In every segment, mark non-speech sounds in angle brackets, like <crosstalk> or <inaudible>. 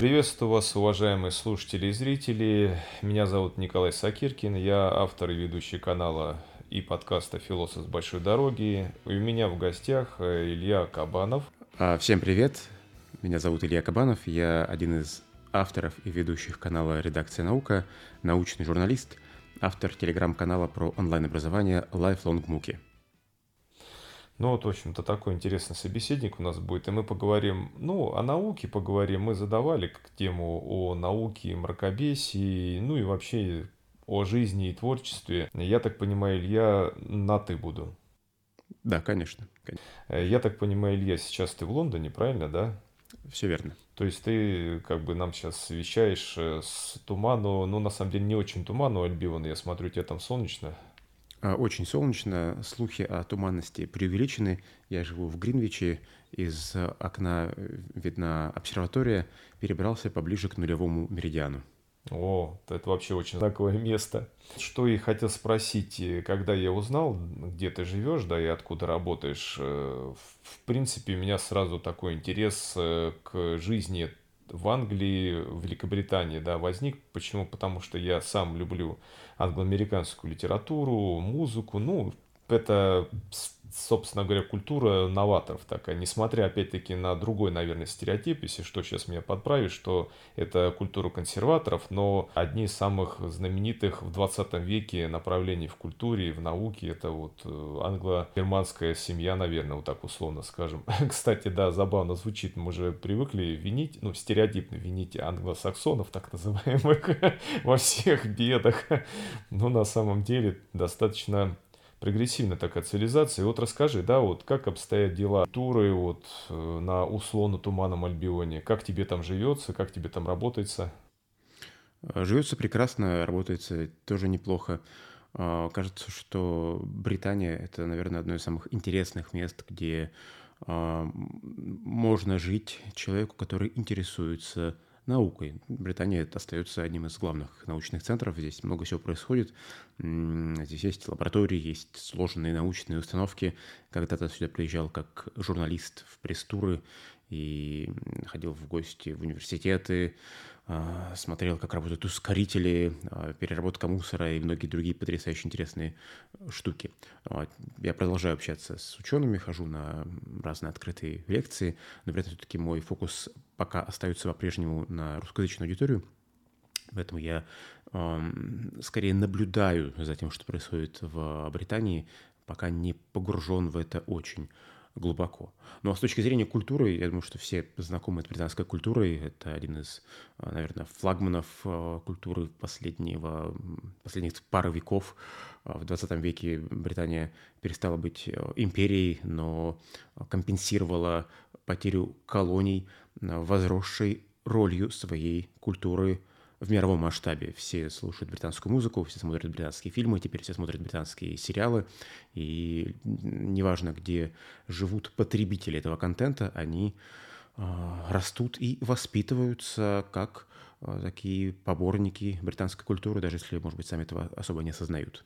Приветствую вас, уважаемые слушатели и зрители. Меня зовут Николай Сакиркин, я автор и ведущий канала и подкаста «Философ с большой дороги». И у меня в гостях э, Илья Кабанов. А, всем привет, меня зовут Илья Кабанов, я один из авторов и ведущих канала «Редакция наука», научный журналист, автор телеграм-канала про онлайн-образование Lifelong Mookie. Ну вот, в общем-то, такой интересный собеседник у нас будет, и мы поговорим, ну, о науке поговорим. Мы задавали тему о науке, мракобесии, ну и вообще о жизни и творчестве. Я так понимаю, Илья, на «ты» буду. Да, конечно. конечно. Я так понимаю, Илья, сейчас ты в Лондоне, правильно, да? Все верно. То есть ты как бы нам сейчас вещаешь э, с туману, ну на самом деле не очень туману Альбион, я смотрю, тебе там солнечно. А, очень солнечно, слухи о туманности преувеличены. Я живу в Гринвиче, из окна видна обсерватория, перебрался поближе к нулевому меридиану. О, это вообще очень знаковое место. Что и хотел спросить, когда я узнал, где ты живешь, да, и откуда работаешь, э, в принципе, у меня сразу такой интерес э, к жизни в Англии, в Великобритании, да, возник. Почему? Потому что я сам люблю англоамериканскую литературу, музыку, ну, это собственно говоря, культура новаторов такая, несмотря, опять-таки, на другой, наверное, стереотип, если что, сейчас меня подправишь, что это культура консерваторов, но одни из самых знаменитых в 20 веке направлений в культуре, в науке, это вот э, англо-германская семья, наверное, вот так условно скажем. <laughs> Кстати, да, забавно звучит, мы же привыкли винить, ну, стереотипно винить англосаксонов, так называемых, <laughs> во всех бедах, но на самом деле достаточно прогрессивная такая цивилизация. И вот расскажи, да, вот как обстоят дела туры вот э, на условно-туманном Альбионе? Как тебе там живется, как тебе там работается? Э, живется прекрасно, работается тоже неплохо. А, кажется, что Британия — это, наверное, одно из самых интересных мест, где можно жить человеку, который интересуется наукой. Британия остается одним из главных научных центров. Здесь много всего происходит. Здесь есть лаборатории, есть сложные научные установки. Когда-то сюда приезжал как журналист в пресс-туры и ходил в гости в университеты, смотрел, как работают ускорители, а, переработка мусора и многие другие потрясающе интересные штуки. А, я продолжаю общаться с учеными, хожу на разные открытые лекции, но при этом все-таки мой фокус пока остается по-прежнему на русскоязычную аудиторию. Поэтому я скорее наблюдаю за тем, что происходит в Британии, пока не погружен в это очень глубоко. Ну а с точки зрения культуры, я думаю, что все знакомы с британской культурой. Это один из, а, наверное, флагманов а, культуры последнего, последних пары веков. А, в 20 веке Британия перестала быть империей, но компенсировала потерю колоний возросшей ролью своей культуры в мировом масштабе. Все слушают британскую музыку, все смотрят британские фильмы, теперь все смотрят британские сериалы. И неважно, где живут потребители этого контента, они э, растут и воспитываются как э, такие поборники британской культуры, даже если, может быть, сами этого особо не осознают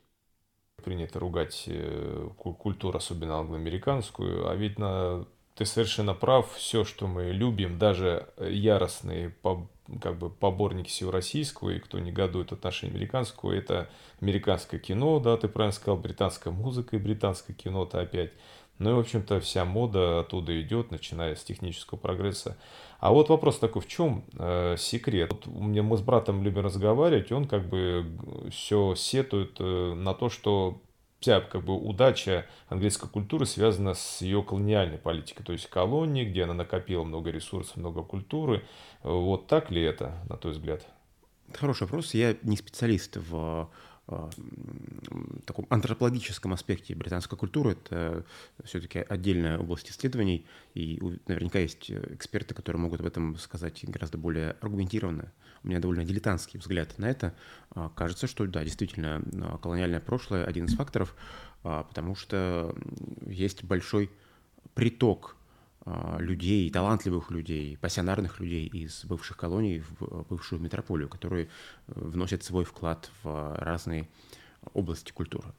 принято ругать э, культуру, особенно англоамериканскую, а ведь на ты совершенно прав. Все, что мы любим, даже яростные по, как бы поборники всего российского, и кто негодует в отношении американского, это американское кино, да, ты правильно сказал, британская музыка и британское кино-то опять. Ну и, в общем-то, вся мода оттуда идет, начиная с технического прогресса. А вот вопрос такой, в чем э, секрет? Вот у меня мы с братом любим разговаривать, он как бы все сетует э, на то, что вся как бы удача английской культуры связана с ее колониальной политикой, то есть колонии, где она накопила много ресурсов, много культуры. Вот так ли это, на твой взгляд? Хороший вопрос. Я не специалист в таком антропологическом аспекте британской культуры. Это все-таки отдельная область исследований, и наверняка есть эксперты, которые могут об этом сказать гораздо более аргументированно. У меня довольно дилетантский взгляд на это. А, кажется, что да, действительно, а, колониальное прошлое один из факторов, потому что есть большой приток а, людей, талантливых людей, пассионарных людей из бывших колоний в бывшую метрополию, которые э, вносят свой вклад в разные области культуры.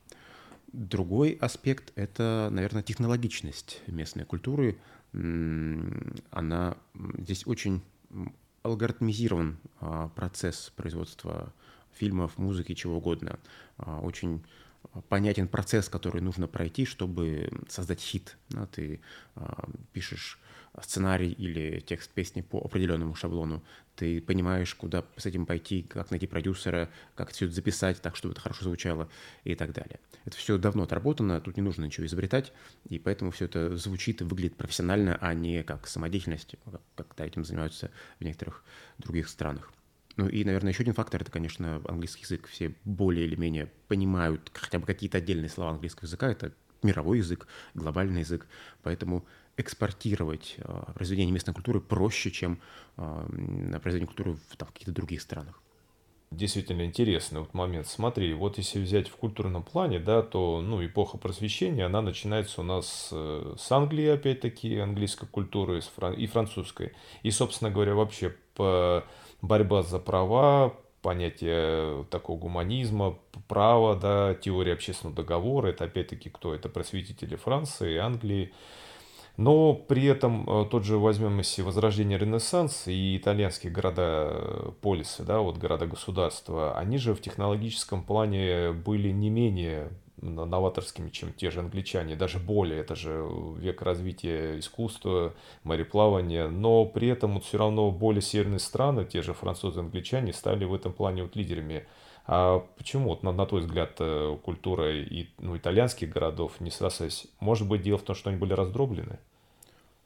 Другой аспект — это, наверное, технологичность местной культуры. Она здесь очень алгоритмизирован процесс производства фильмов, музыки, чего угодно. Очень понятен процесс, который нужно пройти, чтобы создать хит. Да, ты пишешь сценарий или текст песни по определенному шаблону. Ты понимаешь, куда с этим пойти, как найти продюсера, как все это записать так, чтобы это хорошо звучало и так далее. Это все давно отработано, тут не нужно ничего изобретать, и поэтому все это звучит и выглядит профессионально, а не как самодеятельность, как, когда этим занимаются в некоторых других странах. Ну и, наверное, еще один фактор – это, конечно, английский язык. Все более или менее понимают хотя бы какие-то отдельные слова английского языка. Это мировой язык, глобальный язык. Поэтому экспортировать э, произведения местной культуры проще, чем э, произведения культуры в там, каких-то других странах. Действительно интересный вот момент. Смотри, вот если взять в культурном плане, да, то ну, эпоха просвещения, она начинается у нас э, с Англии, опять-таки, английской культуры и французской. И, собственно говоря, вообще по борьба за права, понятие такого гуманизма, права, да, теория общественного договора, это опять-таки кто? Это просветители Франции, Англии, но при этом э, тот же возьмем если возрождение Ренессанс и итальянские города-полисы, э, да, вот города-государства, они же в технологическом плане были не менее новаторскими, чем те же англичане, даже более, это же век развития искусства, мореплавания, но при этом вот все равно более северные страны, те же французы и англичане, стали в этом плане вот лидерами а почему, вот, на, на твой взгляд, э, культура и, ну, итальянских городов не срослась? Может быть, дело в том, что они были раздроблены?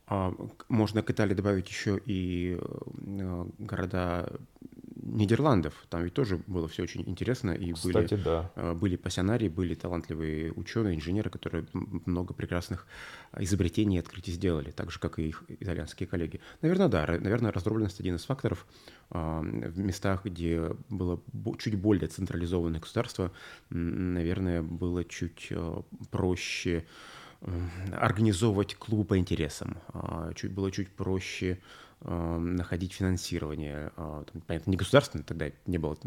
А, можно к Италии добавить еще и э, города Нидерландов. Там ведь тоже было все очень интересно. И Кстати, были, да. Э, были пассионарии, были талантливые ученые, инженеры, которые много прекрасных изобретений и открытий сделали, так же, как и их итальянские коллеги. Наверное, да. Наверное, раздробленность один из факторов. В местах, где было чуть более централизованное государство, наверное, было чуть э, проще организовывать клуб по интересам. А, чуть было чуть проще находить финансирование. А, там, понятно, не государственное, тогда не было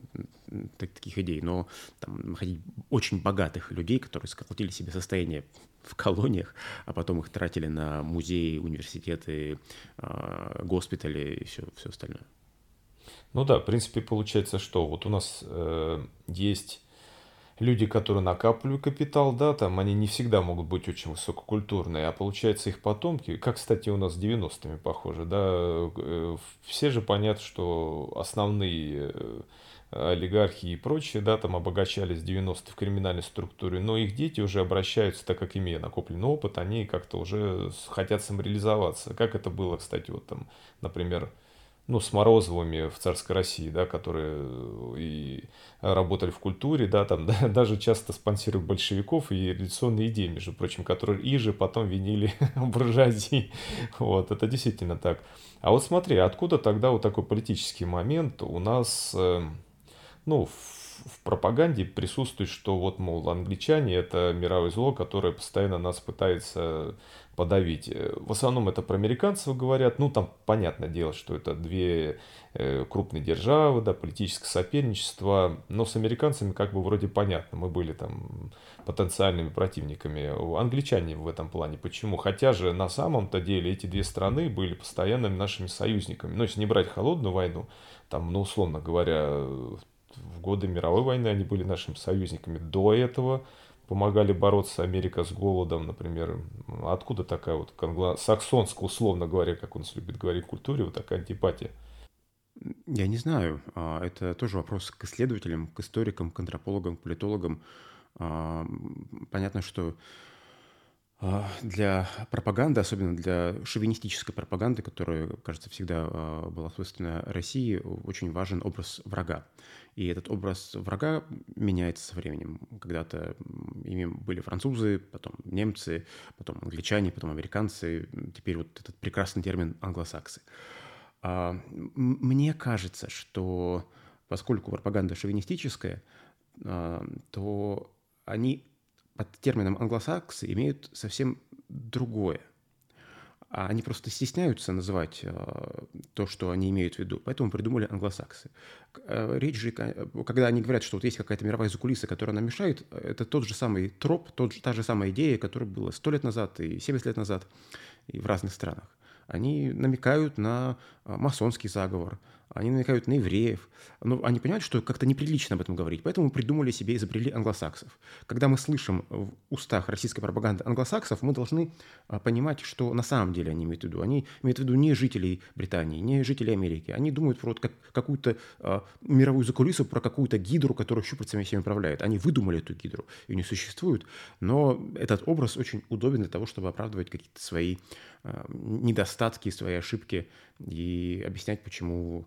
таких идей, но там, находить очень богатых людей, которые сколотили себе состояние в колониях, а потом их тратили на музеи, университеты, а, госпитали и все, все остальное. Ну да, в принципе, получается, что вот у нас э, есть люди, которые накапливают капитал, да, там они не всегда могут быть очень высококультурные, а получается их потомки, как, кстати, у нас с 90-ми похоже, да, э, все же понятно, что основные э, олигархи и прочие, да, там обогащались в 90-е в криминальной структуре, но их дети уже обращаются, так как имея накопленный опыт, они как-то уже хотят самореализоваться. Как это было, кстати, вот там, например, ну, с Морозовыми в царской России, да, которые э, и работали в культуре, да, там <laughs> да, даже часто спонсируют большевиков и революционные идеи, между прочим, которые и же потом винили <laughs> буржуазии. Вот, это действительно так. А вот смотри, откуда тогда вот такой политический момент у нас, э, ну, в, в пропаганде присутствует, что вот, мол, англичане это мировое зло, которое постоянно нас пытается подавить. Э, в основном это про американцев говорят. Ну, там понятное дело, что это две э, крупные державы, да, политическое соперничество. Но с американцами как бы вроде понятно. Мы были там потенциальными противниками. Англичане в этом плане. Почему? Хотя же на самом-то деле эти две страны были постоянными нашими союзниками. Ну, если не брать холодную войну, там, ну, условно говоря, в годы мировой войны они были нашими союзниками. До этого помогали бороться Америка с голодом, например. Откуда такая вот саксонская, условно говоря, как он любит говорить, культуре, вот такая антипатия? Я не знаю. А, это тоже вопрос к исследователям, к историкам, к антропологам, к политологам. А, понятно, что а, для пропаганды, особенно для шовинистической пропаганды, которая, кажется, всегда была свойственна России, очень важен образ врага. И этот образ врага меняется со временем. Когда-то ими были французы, потом немцы, потом англичане, потом американцы, теперь вот этот прекрасный термин англосаксы. А, мне кажется, что поскольку пропаганда шовинистическая, то они под термином англосаксы имеют совсем другое. А они просто стесняются называть э, то, что они имеют в виду. Поэтому придумали англосаксы. Э, речь же, когда они говорят, что вот есть какая-то мировая закулиса, которая нам мешает, это тот же самый троп, тот, та же самая идея, которая была сто лет назад и 70 лет назад и в разных странах. Они намекают на масонский заговор, они намекают на евреев. Но они понимают, что как-то неприлично об этом говорить. Поэтому придумали себе, изобрели англосаксов. Когда мы слышим в устах российской пропаганды англосаксов, мы должны а, понимать, что на самом деле они имеют в виду. Они имеют в виду не жителей Британии, не жителей Америки. Они думают про вот как, какую-то а, мировую закулису, про какую-то гидру, которая щупальцами всеми управляет. Они выдумали эту гидру. Ее не существует. Но этот образ очень удобен для того, чтобы оправдывать какие-то свои а, недостатки, свои ошибки и объяснять, почему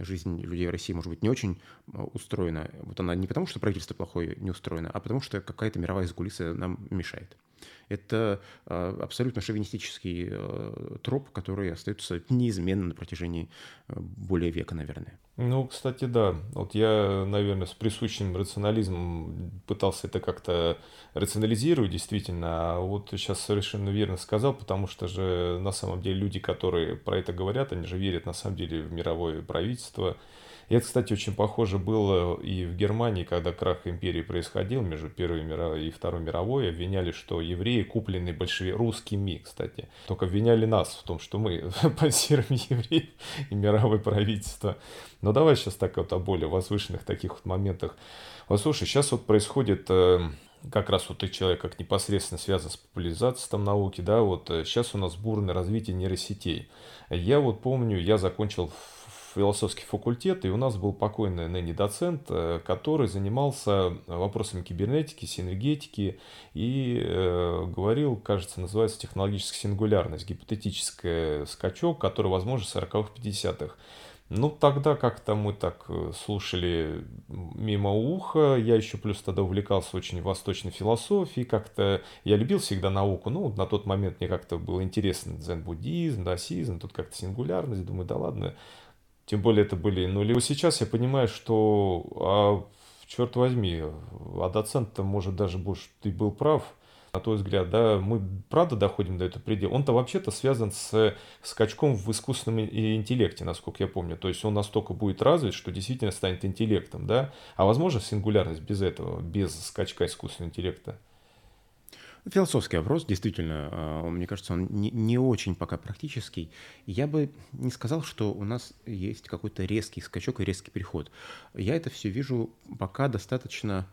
жизнь людей в России может быть не очень а, устроена. Вот она не потому, что правительство плохое не устроено, а потому что какая-то мировая закулиса нам мешает. Это а, абсолютно шовинистический а, троп, который остается неизменным на протяжении более века, наверное. Ну, кстати, да. Вот я, наверное, с присущим рационализмом пытался это как-то рационализировать, действительно. А вот сейчас совершенно верно сказал, потому что же на самом деле люди, которые про это говорят, они же верят на самом деле в мировое правительство, и это, кстати, очень похоже было и в Германии, когда крах империи происходил между Первой мировой и Второй мировой. Обвиняли, что евреи куплены большеве... русскими, кстати. Только обвиняли нас в том, что мы <laughs> спонсируем евреев и мировое правительство. Но давай сейчас так вот о более возвышенных таких вот моментах. Вот слушай, сейчас вот происходит э, как раз вот ты человек как непосредственно связан с популяризацией там науки, да, вот сейчас э, у нас бурное развитие нейросетей. Я вот помню, я закончил философский факультет, и у нас был покойный ныне доцент, э, который занимался вопросами кибернетики, синергетики и э, говорил, кажется, называется технологическая сингулярность, гипотетический скачок, который возможен в 40-х, 50-х. Ну, тогда как-то мы так э, слушали мимо уха. Я еще плюс тогда увлекался очень восточной философией. Как-то я любил всегда науку. Ну, на тот момент мне как-то было интересно дзен-буддизм, даосизм, тут как-то сингулярность. Думаю, да ладно, тем более это были нули. Вот сейчас я понимаю, что, а, черт возьми, а доцент-то, может, даже больше ты был прав, на твой взгляд, да, мы правда доходим до этого предела. Он-то вообще-то связан с скачком в искусственном интеллекте, насколько я помню. То есть он настолько будет развит, что действительно станет интеллектом, да. А возможно сингулярность без этого, без скачка искусственного интеллекта? Философский вопрос, действительно, а, мне кажется, он не, очень пока практический. Я бы не сказал, что у нас есть какой-то резкий скачок и резкий переход. Я это все вижу пока достаточно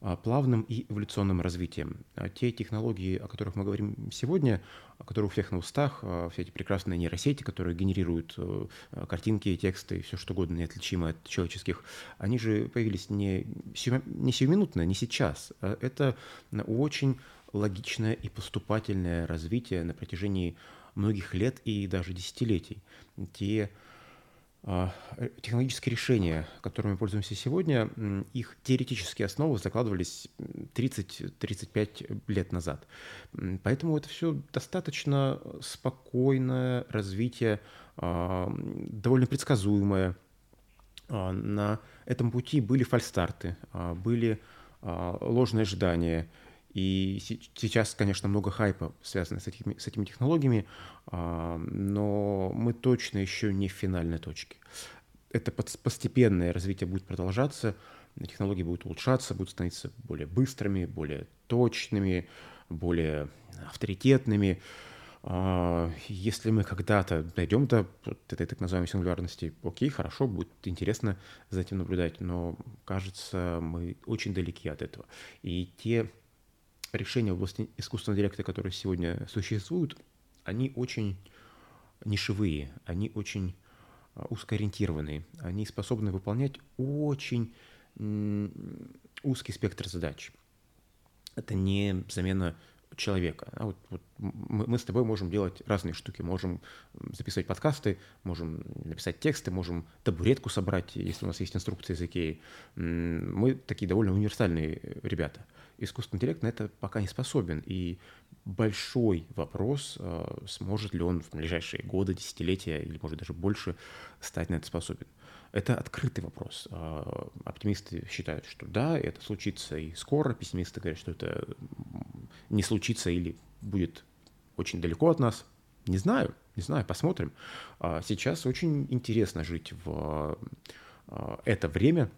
а, плавным и эволюционным развитием. А те технологии, о которых мы говорим сегодня, о которых у всех на устах, все эти прекрасные нейросети, которые генерируют э, картинки, тексты, все что угодно неотличимое от человеческих, они же появились не, не сиюминутно, не сейчас. Это очень логичное и поступательное развитие на протяжении многих лет и даже десятилетий. Те а, технологические решения, которыми мы пользуемся сегодня, их теоретические основы закладывались 30-35 лет назад. Поэтому это все достаточно спокойное развитие, а, довольно предсказуемое. А, на этом пути были фальстарты, были ложные ожидания – и сейчас, конечно, много хайпа связано с этими, с этими технологиями, а, но мы точно еще не в финальной точке. Это постепенное развитие будет продолжаться, технологии будут улучшаться, будут становиться более быстрыми, более точными, более авторитетными. А, если мы когда-то дойдем до этой так называемой сингулярности, окей, хорошо, будет интересно за этим наблюдать, но кажется, мы очень далеки от этого. И те решения в области искусственного интеллекта, которые сегодня существуют, они очень нишевые, они очень а, узкоориентированные, они способны выполнять очень узкий спектр задач. Это не замена человека. А вот, вот мы, мы с тобой можем делать разные штуки. Можем записывать подкасты, можем написать тексты, можем табуретку собрать, если у нас есть инструкция из Икеи. Мы такие довольно универсальные ребята искусственный интеллект на это пока не способен. И большой вопрос, э, сможет ли он в ближайшие годы, десятилетия или, может, даже больше стать на это способен. Это открытый вопрос. Э, оптимисты считают, что да, это случится и скоро. Пессимисты говорят, что это не случится или будет очень далеко от нас. Не знаю, не знаю, посмотрим. А сейчас очень интересно жить в э, это время,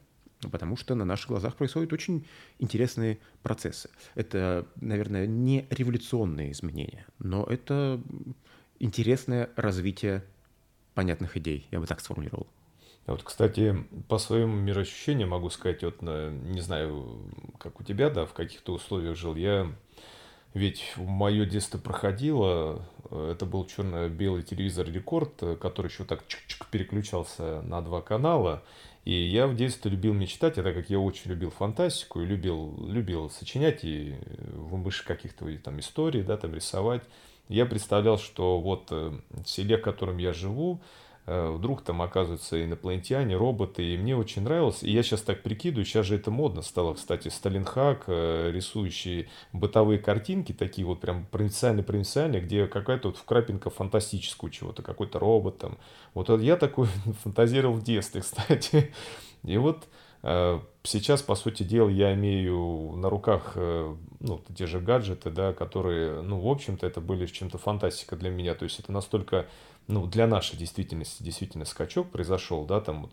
потому что на наших глазах происходят очень интересные процессы. Это, наверное, не революционные изменения, но это интересное развитие понятных идей, я бы так сформулировал. Вот, кстати, по своим мироощущениям могу сказать, вот, не знаю, как у тебя, да, в каких-то условиях жил, я ведь мое детство проходило, это был черно-белый телевизор «Рекорд», который еще так чик-чик переключался на два канала. И я в детстве любил мечтать, а так как я очень любил фантастику и любил, любил сочинять и вымыш каких-то там историй, да, там рисовать, я представлял, что вот э, в селе, в котором я живу, Э, вдруг там оказываются инопланетяне, роботы, и мне очень нравилось. И я сейчас так прикидываю, сейчас же это модно стало, кстати, Сталинхак, э, рисующие бытовые картинки, такие вот прям провинциальные-провинциальные, где какая-то вот вкрапинка фантастического чего-то, какой-то робот там. Вот я такой <laughs> фантазировал в детстве, <laughs> кстати. И вот э, сейчас, по сути дела, я имею на руках ну, те же гаджеты, да, которые, ну, в общем-то, это были чем-то фантастика для меня. То есть это настолько ну, для нашей действительности действительно скачок произошел, да, там вот.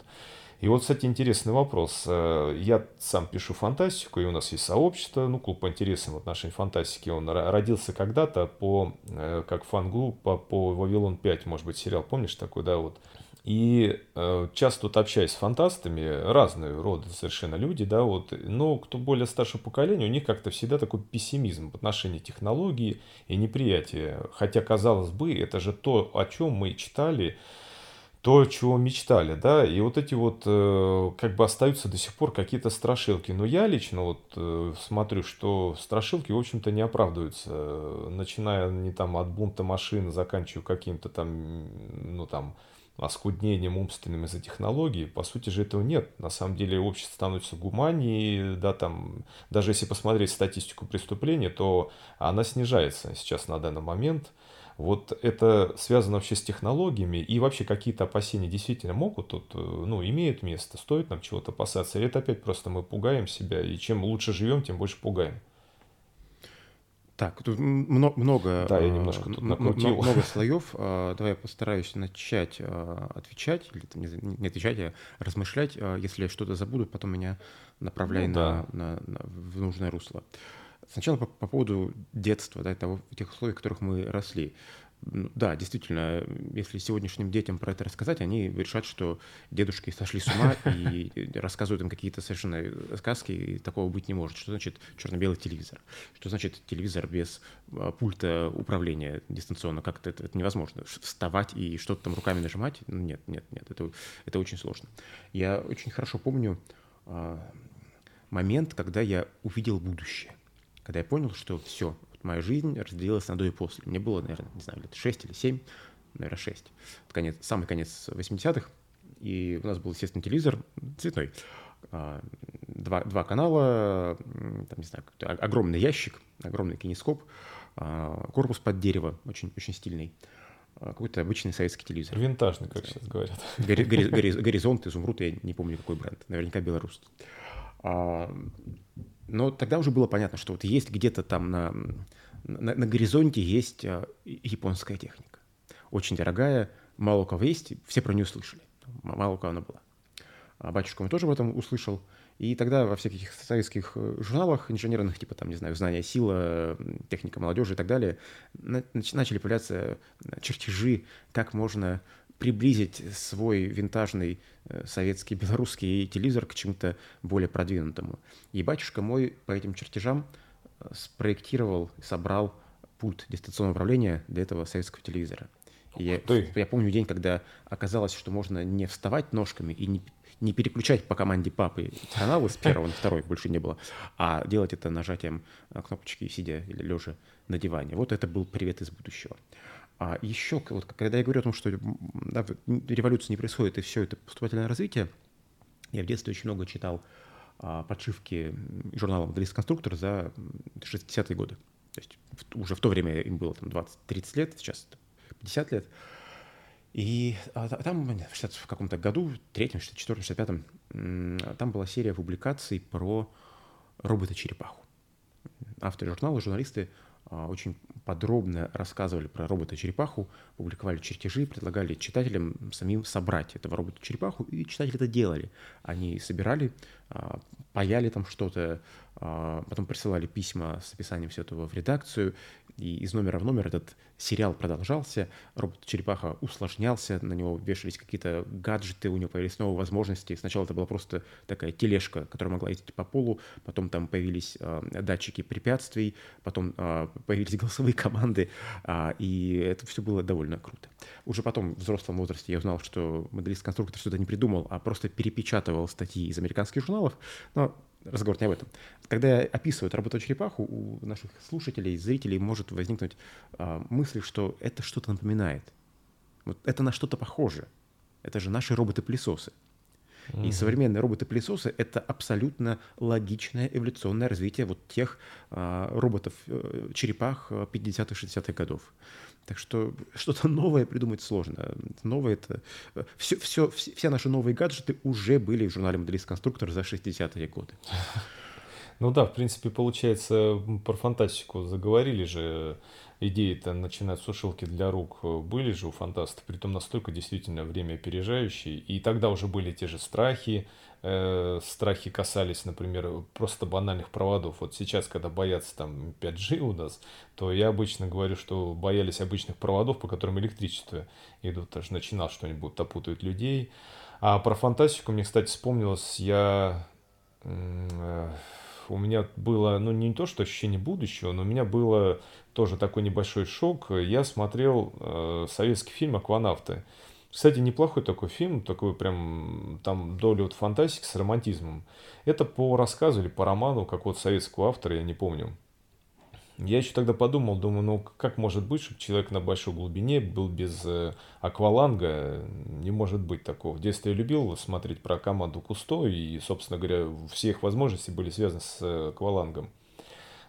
И вот, кстати, интересный вопрос. Э, я сам пишу фантастику, и у нас есть сообщество, ну, клуб по интересам в отношении фантастики. Он родился когда-то по, э, как фан-группа по «Вавилон 5», может быть, сериал, помнишь такой, да, вот. И э, часто тут общаясь с фантастами, разные роды совершенно люди, да, вот, но кто более старшего поколения, у них как-то всегда такой пессимизм в отношении технологии и неприятия. Хотя, казалось бы, это же то, о чем мы читали, то, чего мечтали, да, и вот эти вот э, как бы остаются до сих пор какие-то страшилки. Но я лично вот э, смотрю, что страшилки, в общем-то, не оправдываются, начиная не там от бунта машин, заканчивая каким-то там, ну там, оскуднением умственным из-за технологий, по сути же этого нет. На самом деле общество становится гуманнее, да, там, даже если посмотреть статистику преступления, то она снижается сейчас на данный момент. Вот это связано вообще с технологиями и вообще какие-то опасения действительно могут тут, э, ну, имеют место, стоит нам чего-то опасаться, или это опять просто мы пугаем себя, и чем лучше живем, тем больше пугаем. Так, тут много, много, да, я немножко тут накрутил. много <laughs> слоев. А, давай я постараюсь начать а, отвечать, или не отвечать, а размышлять. Если я что-то забуду, потом меня направляй ну, да. на, на, в нужное русло. Сначала по, по поводу детства, да, того, тех условий, в которых мы росли. Да, действительно, если сегодняшним детям про это рассказать, они решат, что дедушки сошли с ума и <laughs> рассказывают им какие-то совершенно сказки, и такого быть не может. Что значит черно-белый телевизор? Что значит телевизор без а, пульта управления дистанционно? Как-то это, это невозможно. Вставать и что-то там руками нажимать? Ну, нет, нет, нет, это, это очень сложно. Я очень хорошо помню а, момент, когда я увидел будущее. Когда я понял, что все, моя жизнь разделилась на до и после. Мне было, наверное, не знаю, лет 6 или 7, наверное, 6. Конец, самый конец 80-х. И у нас был, естественно, телевизор цветной. А, два, два канала, там, не знаю, огромный ящик, огромный кинескоп, а, корпус под дерево, очень, очень стильный а, какой-то обычный советский телевизор. Винтажный, как сейчас говорят. <laughs> Горизонт, изумруд, я не помню, какой бренд. Наверняка белорусский. Но тогда уже было понятно, что вот есть где-то там на, на, на горизонте есть а, японская техника. Очень дорогая, мало у кого есть, все про нее слышали. Мало у кого она была. А батюшка он тоже об этом услышал. И тогда во всяких советских э, журналах инженерных, типа там, не знаю, «Знание сила», «Техника молодежи» и так далее, начали появляться чертежи, как можно приблизить свой винтажный э, советский белорусский телевизор к чему-то более продвинутому. И батюшка мой по этим чертежам э, спроектировал собрал пульт дистанционного управления для этого советского телевизора. И я, я помню день, когда оказалось, что можно не вставать ножками и не, не переключать по команде папы каналы с первого на второй, больше не было, а делать это нажатием э, кнопочки, сидя или лежа на диване. Вот это был привет из будущего. А еще, вот, когда я говорю о том, что да, революция не происходит, и все это поступательное развитие, я в детстве очень много читал а, подшивки журнала «Моделист-конструктор» за 60-е годы. То есть уже в то время им было там 20-30 лет, сейчас 50 лет. И а, там в, 60, в каком-то году, третьем, 64-м, 65-м, там была серия публикаций про робота-черепаху. Авторы журнала, журналисты а, очень подробно рассказывали про робота-черепаху, публиковали чертежи, предлагали читателям самим собрать этого робота-черепаху, и читатели это делали. Они собирали, а, паяли там что-то, а, потом присылали письма с описанием всего этого в редакцию, И из номера в номер этот сериал продолжался, робот-черепаха усложнялся, на него вешались какие-то гаджеты, у него появились новые возможности. Сначала это была просто такая тележка, которая могла ездить по полу, потом там появились э, датчики препятствий, потом э, появились голосовые команды, э, и это все было довольно круто. Уже потом, в взрослом возрасте, я узнал, что моделист-конструктор что-то не придумал, а просто перепечатывал статьи из американских журналов, но разговор не об этом. Когда описывают работу черепаху, у наших слушателей, зрителей может возникнуть а, мысль, что это что-то напоминает. Вот это на что-то похоже. Это же наши роботы-пылесосы. И современные роботы-пылесосы — это абсолютно логичное эволюционное развитие вот тех а, роботов-черепах э, 50-х, 60-х годов. Так что <laughs> что-то новое придумать сложно. Новое это... Все, все, все наши новые гаджеты уже были в журнале «Моделист Конструктор» за 60-е годы. <laughs> Ну да, в принципе, получается, про фантастику заговорили же. Идеи-то начинать сушилки для рук э, были же у фантастов, притом настолько действительно время опережающие. И тогда уже были те же страхи, э, страхи касались, например, просто банальных проводов. Вот сейчас, когда боятся там 5G у нас, то я обычно говорю, что боялись обычных проводов, по которым электричество идут. Даже начинал что-нибудь, опутают людей. А про фантастику мне, кстати, вспомнилось, я... Э, у меня было, ну, не то, что ощущение будущего, но у меня было тоже такой небольшой шок. Я смотрел э, советский фильм «Акванавты». Кстати, неплохой такой фильм, такой прям, там доля вот фантастики с романтизмом. Это по рассказу или по роману какого-то советского автора, я не помню. Я еще тогда подумал, думаю, ну как может быть, чтобы человек на большой глубине был без э, акваланга? Не может быть такого. В детстве я любил смотреть про команду Кусто, и, собственно говоря, все их возможности были связаны с э, аквалангом.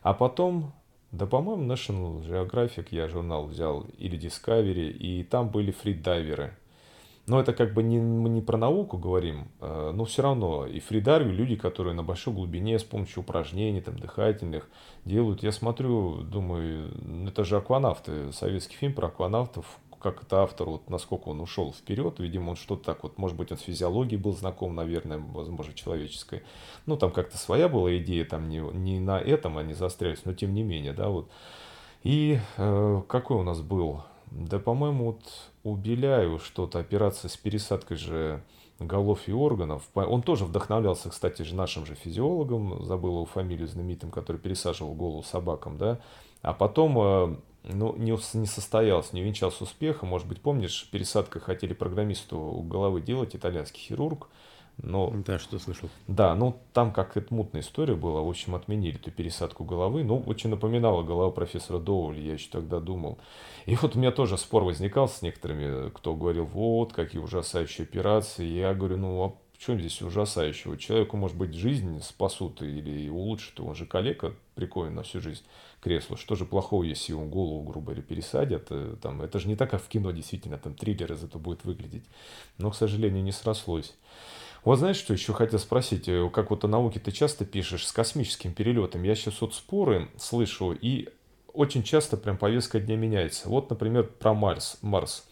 А потом, да, по-моему, National Geographic я журнал взял, или Discovery, и там были фридайверы – но это как бы не, мы не про науку говорим, э, но все равно и фридайвы люди, которые на большой глубине с помощью упражнений там, дыхательных делают. Я смотрю, думаю, ну, это же акванавты, советский фильм про акванавтов, как это автор, вот насколько он ушел вперед, видимо, он что-то так вот, может быть, он с физиологией был знаком, наверное, возможно, человеческой. Ну, там как-то своя была идея, там не, не на этом они застрялись, но тем не менее, да, вот. И э, какой у нас был да, по-моему, вот у Беляева что-то, операция с пересадкой же голов и органов. Он тоже вдохновлялся, кстати же, нашим же физиологом, забыл его фамилию знаменитым, который пересаживал голову собакам, да. А потом, э, ну, не, не состоялся, не венчался успехом. Может быть, помнишь, пересадкой хотели программисту головы делать, итальянский хирург. Но, да, что слышал. Да, ну там как это мутная история была. В общем, отменили эту пересадку головы. Ну, очень напоминала голова профессора Доули, я еще тогда думал. И вот у меня тоже спор возникал с некоторыми, кто говорил, вот, какие ужасающие операции. Я говорю, ну, а в чем здесь ужасающего? Человеку, может быть, жизнь спасут или улучшат, он же коллега прикован на всю жизнь креслу. Что же плохого, если ему голову, грубо говоря, пересадят? Э, там, это же не так, как в кино, действительно, там триллер из этого будет выглядеть. Но, к сожалению, не срослось. Вот знаешь, что еще хотел спросить? Э, как вот о науке ты часто пишешь с космическим перелетом. Я сейчас вот споры слышу, и очень часто прям повестка дня меняется. Вот, например, про Марс. Марс.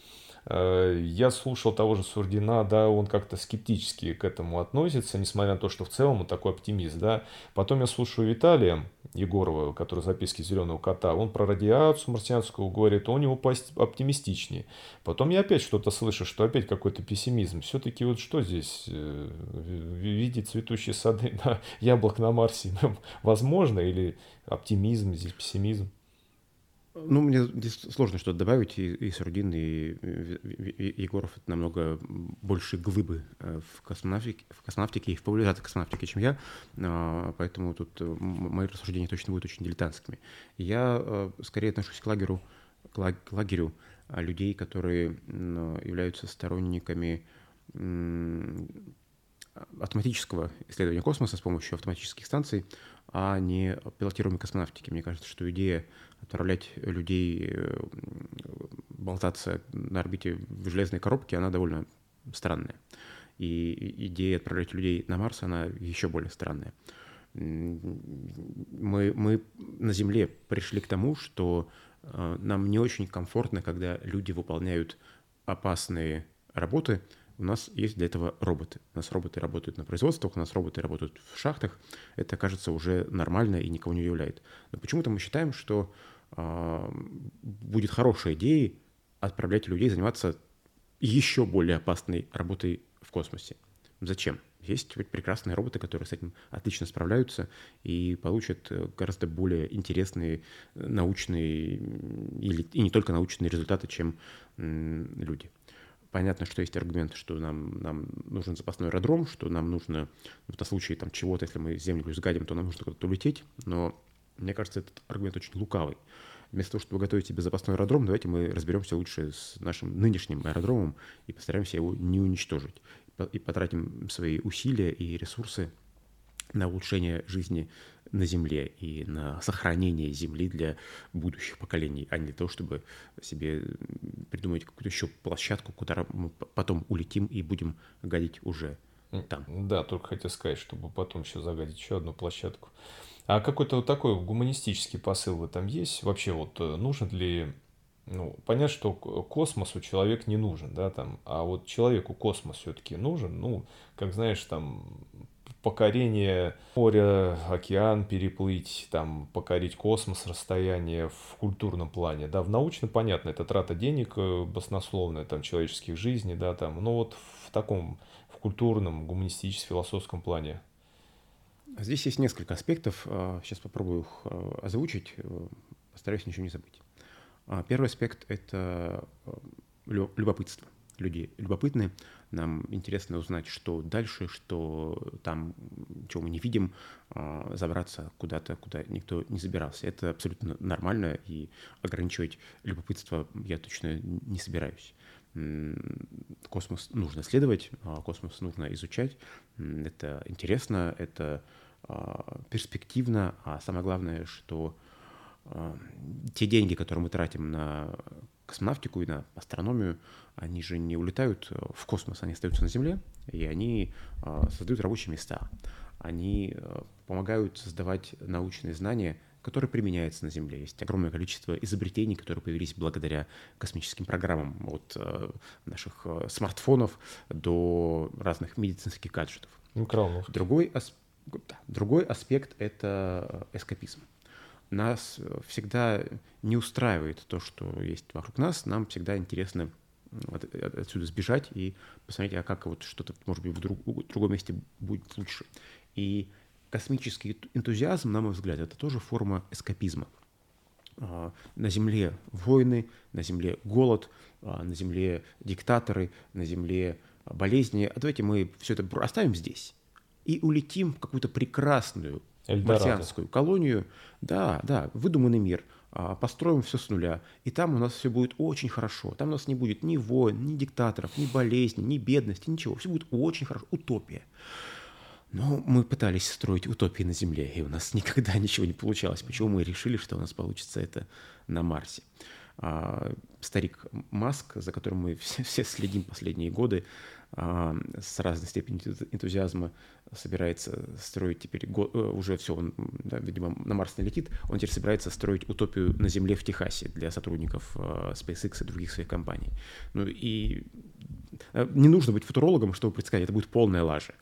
Э, я слушал того же Сурдина, да, он как-то скептически к этому относится, несмотря на то, что в целом он такой оптимист, да. Потом я слушаю Виталия Егорова, который записки «Зеленого кота», он про радиацию марсианскую говорит, он у него оптимистичнее. Потом я опять что-то слышу, что опять какой-то пессимизм. Все-таки вот что здесь э, видеть цветущие сады <laughs> на яблок на Марсе <laughs> возможно или оптимизм, здесь пессимизм? Ну, мне здесь сложно что-то добавить. И, и Сурдин, и, и Егоров — это намного больше глыбы э, в космонавтике, в космонавтике и в популяризации космонавтики, чем я. А, поэтому тут э, мои рассуждения точно будут очень дилетантскими. Я э, скорее отношусь к лагерю, к лагерю а, людей, которые являются сторонниками автоматического исследования космоса с помощью автоматических станций, а не пилотируемой космонавтики. Мне кажется, что идея отправлять людей болтаться на орбите в железной коробке, она довольно странная. И идея отправлять людей на Марс, она еще более странная. Мы, мы на Земле пришли к тому, что э, нам не очень комфортно, когда люди выполняют опасные работы – у нас есть для этого роботы. У нас роботы работают на производствах, у нас роботы работают в шахтах. Это кажется уже нормально и никого не удивляет. Но почему-то мы считаем, что будет хорошей идеей отправлять людей заниматься еще более опасной работой в космосе. Зачем? Есть ведь прекрасные роботы, которые с этим отлично справляются и получат э, гораздо более интересные э, научные или и не только научные результаты, чем люди. Понятно, что есть аргумент, что нам, нам нужен запасной аэродром, что нам нужно в том случае там, чего-то, если мы землю сгадим, то нам нужно куда-то улететь. Но мне кажется, этот аргумент очень лукавый. Вместо того, чтобы готовить себе запасной аэродром, давайте мы разберемся лучше с нашим нынешним аэродромом и постараемся его не уничтожить и потратим свои усилия и ресурсы на улучшение жизни на Земле и на сохранение Земли для будущих поколений, а не то, чтобы себе придумать какую-то еще площадку, куда мы потом улетим и будем гадить уже там. Да, только хотел сказать, чтобы потом еще загадить еще одну площадку. А какой-то вот такой гуманистический посыл в этом есть? Вообще вот э, нужен ли ну, понятно, что космосу человек не нужен, да, там, а вот человеку космос все-таки нужен, ну, как знаешь, там, покорение моря, океан переплыть, там, покорить космос, расстояние в культурном плане, да, в научном, понятно, это трата денег э, баснословная, там, человеческих жизней, да, там, но вот в таком, в культурном, гуманистическом, философском плане. Здесь есть несколько аспектов, сейчас а, попробую их э, озвучить, э, постараюсь ничего не забыть. А, первый аспект — это э, любопытство. Люди любопытны, нам интересно узнать, что дальше, что там, чего мы не видим, а, забраться куда-то, куда никто не забирался. Это абсолютно нормально, и ограничивать любопытство я точно не собираюсь. Космос нужно следовать, а, космос нужно изучать. Это интересно, это перспективно, а самое главное, что а, те деньги, которые мы тратим на космонавтику и на астрономию, они же не улетают э, в космос, они остаются на Земле, и они а, создают рабочие места. Они э, помогают создавать научные знания, которые применяются на Земле. Есть огромное количество изобретений, которые появились благодаря космическим программам, от э, наших смартфонов до разных медицинских гаджетов. Другой, ас... да, другой аспект — это эскапизм нас всегда не устраивает то, что есть вокруг нас. Нам всегда интересно от, отсюда сбежать и посмотреть, а как вот что-то, может быть, в, друг, в другом месте будет лучше. И космический энтузиазм, на мой взгляд, это тоже форма эскапизма. А, на Земле войны, на Земле голод, а, на Земле диктаторы, на Земле болезни. А давайте мы все это оставим здесь и улетим в какую-то прекрасную. Марсианскую колонию. Да, да, выдуманный мир. А, построим все с нуля. И там у нас все будет очень хорошо. Там у нас не будет ни войн, ни диктаторов, ни болезней, ни бедности, ничего. Все будет очень хорошо. Утопия. Но мы пытались строить утопии на Земле, и у нас <laughs> никогда ничего не получалось. Почему мы решили, что у нас получится это на Марсе? А, старик Маск, за которым мы <laughs> все, все следим последние годы, а, с разной степенью энтузиазма собирается строить теперь, э, уже все, он, да, видимо, на Марс не летит, он теперь собирается строить утопию на Земле в Техасе для сотрудников э, SpaceX и других своих компаний. Ну и э, не нужно быть футурологом, чтобы предсказать, это будет полная лажа.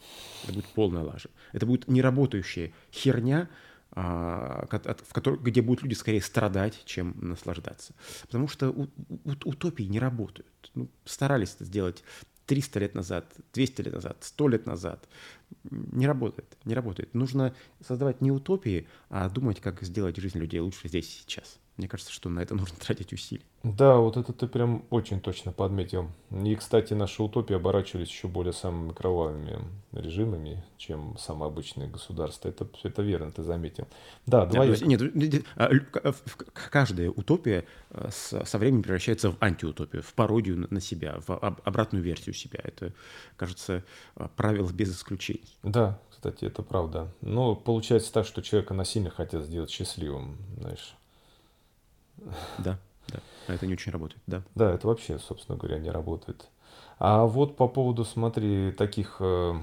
Это будет полная лажа. Это будет неработающая херня, а, в которой, где будут люди скорее страдать, чем наслаждаться. Потому что утопии не работают. Ну, старались это сделать 300 лет назад, 200 лет назад, 100 лет назад. Не работает, не работает. Нужно создавать не утопии, а думать, как сделать жизнь людей лучше здесь и сейчас. Мне кажется, что на это <laughs> нужно тратить усилия. Да, вот это ты прям очень точно подметил. И, кстати, наши утопии оборачивались еще более самыми кровавыми режимами, чем самые обычные государства. Это, это верно, ты заметил. Да, давай. Нет, я... нет, а, каждая утопия э, со временем превращается в антиутопию, в пародию на себя, в обратную версию себя. Это, кажется, э, правило без исключений. Да, кстати, это правда. Но получается так, что человека насильно хотят сделать счастливым, знаешь. Да, да. А это не очень работает, да. Да, это вообще, собственно говоря, не работает. А вот по поводу, смотри, таких... Э,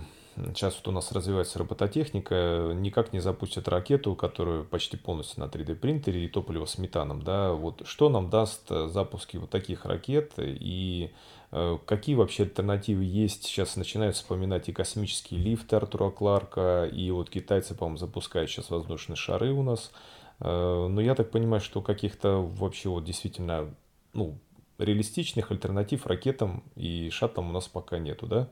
сейчас вот у нас развивается робототехника, никак не запустят ракету, которая почти полностью на 3D принтере и топливо с метаном, да, вот что нам даст э, запуски вот таких ракет и э, какие вообще альтернативы есть? Сейчас начинают вспоминать и космические лифты Артура Кларка, и вот китайцы, по-моему, запускают сейчас воздушные шары у нас. Э, но я так понимаю, что каких-то вообще вот действительно, ну, реалистичных альтернатив ракетам и шаттлам у нас пока нету, да?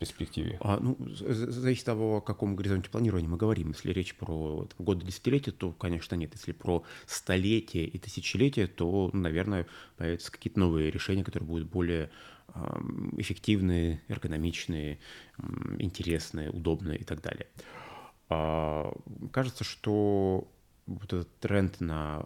перспективе? А, ну, зависит от того, о каком горизонте планирования мы говорим. Если речь про годы десятилетия, то, конечно, нет. Если про столетия и тысячелетия, то, наверное, появятся какие-то новые решения, которые будут более эффективные, эргономичные, интересные, удобные и так далее. А, кажется, что вот этот тренд на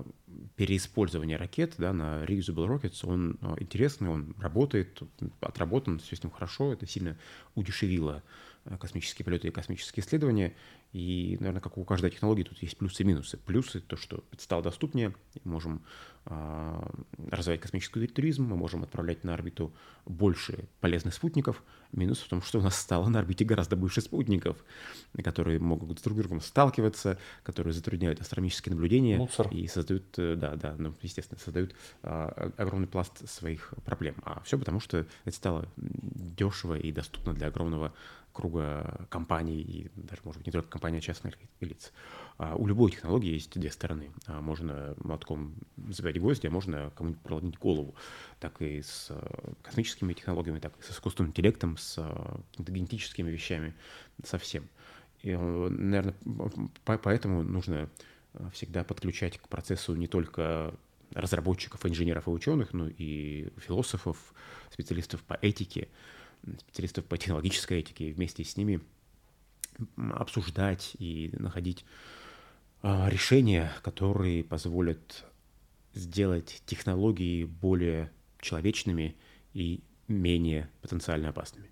переиспользование ракет, да, на reusable rockets, он а, интересный, он работает, отработан, все с ним хорошо, это сильно удешевило э, космические полеты и космические исследования. И, наверное, как у каждой технологии, тут есть плюсы и минусы. Плюсы — то, что стало доступнее, мы можем э, развивать космический туризм, мы можем отправлять на орбиту больше полезных спутников. Минус в том, что у нас стало на орбите гораздо больше спутников, которые могут друг с другом сталкиваться, которые затрудняют астрономические наблюдения Мусор. и создают, э, да, да, ну, естественно, создают э, огромный пласт своих проблем. А все потому, что это стало дешево и доступно для огромного круга компаний, и даже, может быть, не только компаний, а частных лиц. А у любой технологии есть две стороны. А можно молотком забивать гвозди, а можно кому-нибудь проломить голову. Так и с э, космическими технологиями, так и с искусственным интеллектом, с генетическими вещами, совсем. И, наверное, поэтому нужно всегда подключать к процессу не только разработчиков, инженеров и ученых, но и философов, специалистов по этике, специалистов по технологической этике, и вместе с ними обсуждать и находить а, решения, которые позволят сделать технологии более человечными и менее потенциально опасными.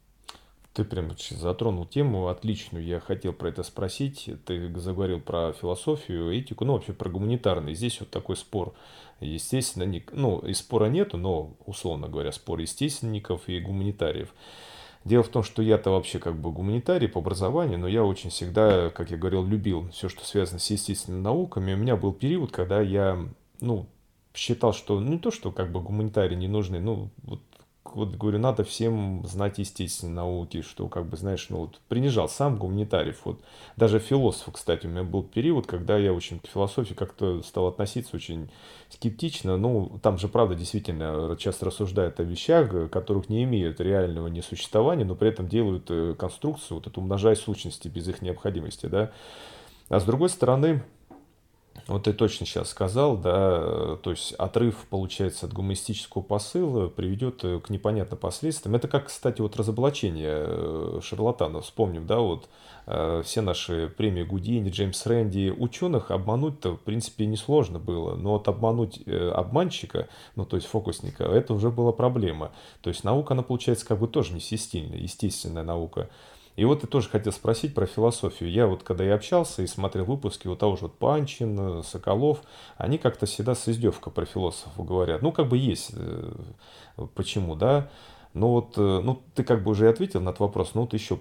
Ты прям затронул тему отличную. Я хотел про это спросить. Ты заговорил про философию, этику, ну вообще про гуманитарный. Здесь вот такой спор. Естественно, не, ну и спора нету, но условно говоря, спор естественников и гуманитариев. Дело в том, что я-то вообще как бы гуманитарий по образованию, но я очень всегда, как я говорил, любил все, что связано с естественными науками. У меня был период, когда я, ну, считал, что ну, не то, что как бы гуманитарии не нужны, ну, вот вот говорю, надо всем знать естественные науки, что, как бы, знаешь, ну вот принижал сам гуманитариев. Вот даже философ, кстати, у меня был период, когда я очень к философии как-то стал относиться очень скептично. Ну, там же, правда, действительно часто рассуждают о вещах, которых не имеют реального несуществования, но при этом делают э, конструкцию, вот эту умножая сущности без их необходимости, да. А с другой стороны, вот ты точно сейчас сказал, да, то есть отрыв, получается, от гуманистического посыла приведет э, к непонятным последствиям. Это как, кстати, вот разоблачение э, шарлатанов. Вспомним, да, вот э, все наши премии Гудини, Джеймс Рэнди, ученых обмануть-то, в принципе, несложно было. Но вот обмануть обманщика, ну, то есть фокусника, это уже была проблема. То есть наука, она, получается, как бы тоже не естественная наука. И вот я тоже хотел спросить про философию. Я вот когда я общался и смотрел выпуски у того же вот Панчин, Соколов, они как-то всегда с издевкой про философов говорят. Ну, как бы есть. Э, почему, да? Ну вот, э, ну ты как бы уже ответил на этот вопрос, ну вот еще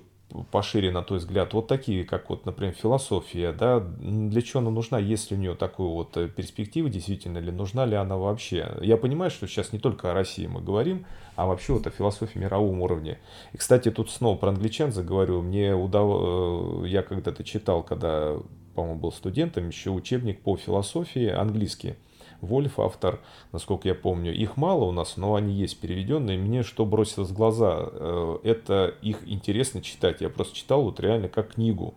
пошире на твой взгляд, вот такие, как вот, например, философия, да, для чего она нужна, есть ли у нее такой вот э, перспектива действительно, или нужна ли она вообще? Я понимаю, что сейчас не только о России мы говорим, а вообще вот о философии мировом уровне. И, кстати, тут снова про англичан заговорю, мне удалось, э, я когда-то читал, когда, по-моему, был студентом, еще учебник по философии английский, Вольф автор, насколько я помню. Их мало у нас, но они есть переведенные. Мне что бросилось в глаза, э, это их интересно читать. Я просто читал вот реально как книгу.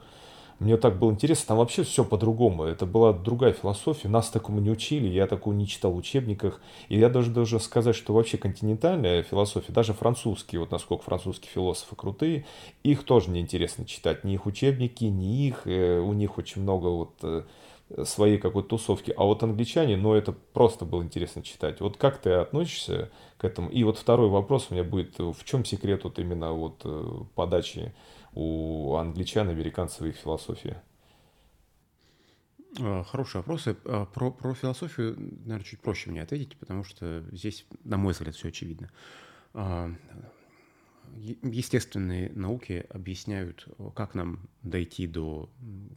Мне так было интересно, там вообще все по-другому. Это была другая философия, нас такому не учили, я такого не читал в учебниках. И я даже должен сказать, что вообще континентальная философия, даже французские, вот насколько французские философы крутые, их тоже не интересно читать. Ни их учебники, ни их, э, у них очень много вот э, своей какой-то тусовки. А вот англичане, ну, это просто было интересно читать. Вот как ты относишься к этому? И вот второй вопрос у меня будет, в чем секрет вот именно вот э, подачи у англичан, американцев их философии? А, хорошие вопросы. А, про, про философию, наверное, чуть проще мне ответить, потому что здесь, на мой взгляд, все очевидно. А, естественные науки объясняют, как нам дойти до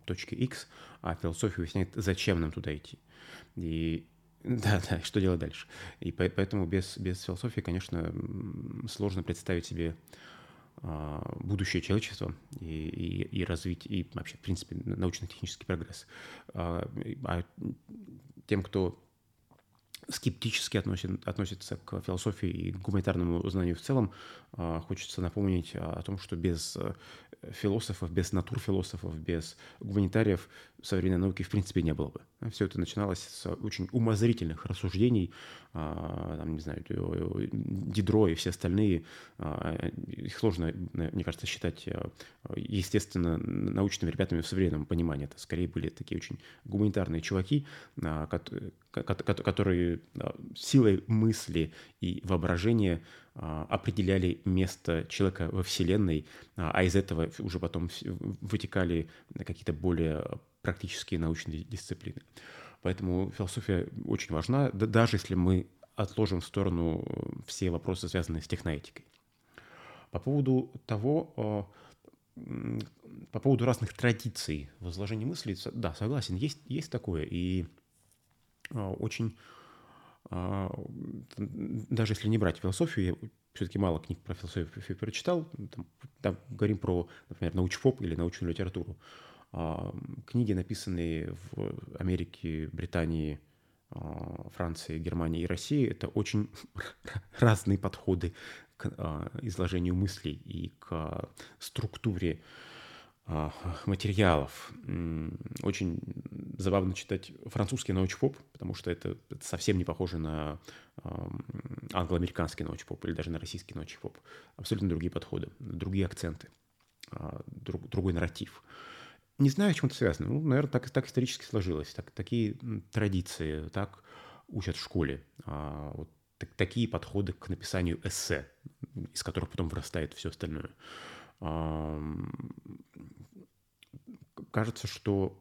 точки X, а философия объясняет, зачем нам туда идти. И <laughs> да, да, что делать дальше. И поэтому без, без философии, конечно, сложно представить себе будущее человечества и, и, и развить, и вообще, в принципе, научно-технический прогресс. А тем, кто скептически относит, относится к философии и гуманитарному знанию в целом, хочется напомнить о том, что без философов, без натурфилософов, без гуманитариев современной науки в принципе не было бы. Все это начиналось с очень умозрительных рассуждений, а, там, не знаю, Дидро и все остальные, а, их сложно, мне кажется, считать, а, естественно, научными ребятами в современном понимании. Это скорее были такие очень гуманитарные чуваки, которые силой мысли и воображения определяли место человека во Вселенной, а из этого уже потом вытекали какие-то более практические научные дисциплины. Поэтому философия очень важна, даже если мы отложим в сторону э, все вопросы, связанные с техноэтикой. По поводу того, э, по поводу разных традиций в изложении мыслей, да, согласен, есть, есть такое. И э, очень, даже если не брать философию, я все-таки мало книг про философию прочитал, там, там говорим про, например, научпоп или научную литературу. А, книги, написанные в Америке, Британии, а, Франции, Германии и России, это очень <laughs> разные подходы к а, изложению мыслей и к структуре материалов. Очень забавно читать французский научпоп, потому что это, совсем не похоже на англо-американский научпоп или даже на российский научпоп. Абсолютно другие подходы, другие акценты, друг, другой нарратив. Не знаю, с чем это связано. Ну, наверное, так, так исторически сложилось. Так, такие традиции, так учат в школе. А, вот так, такие подходы к написанию эссе, из которых потом вырастает все остальное. А, кажется, что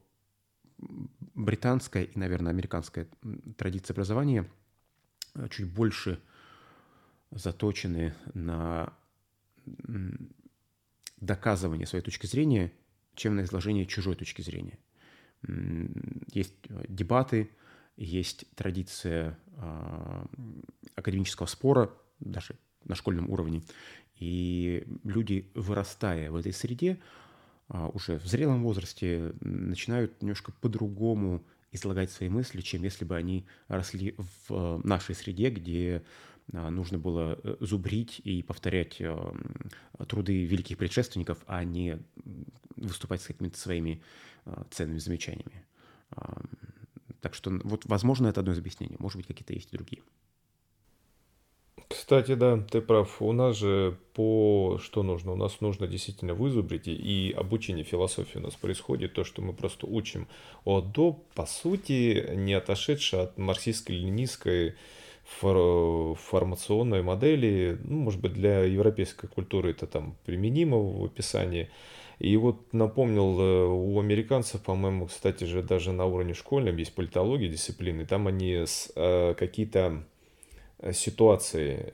британская и, наверное, американская традиция образования чуть больше заточены на доказывание своей точки зрения – чем на изложение чужой точки зрения. Есть э, дебаты, есть традиция а, академического спора, даже на школьном уровне. И люди, вырастая в этой среде, а, уже в зрелом возрасте, начинают немножко по-другому излагать свои мысли, чем если бы они росли в э, нашей среде, где нужно было э, зубрить и повторять труды великих предшественников, а не выступать с какими-то своими а, ценными замечаниями. Так что, вот, возможно, это одно из объяснений. Может быть, какие-то есть и другие. Кстати, да, ты прав. У нас же по что нужно? У нас нужно действительно вызубрить, и обучение философии у нас происходит, то, что мы просто учим от до, по сути, не отошедшее от марксистско-ленинистской формационной модели, ну, может быть, для европейской культуры это там применимо в описании, и вот напомнил, э, у американцев, по-моему, кстати же, даже на уровне школьном есть политология дисциплины, там они э, какие-то э, ситуации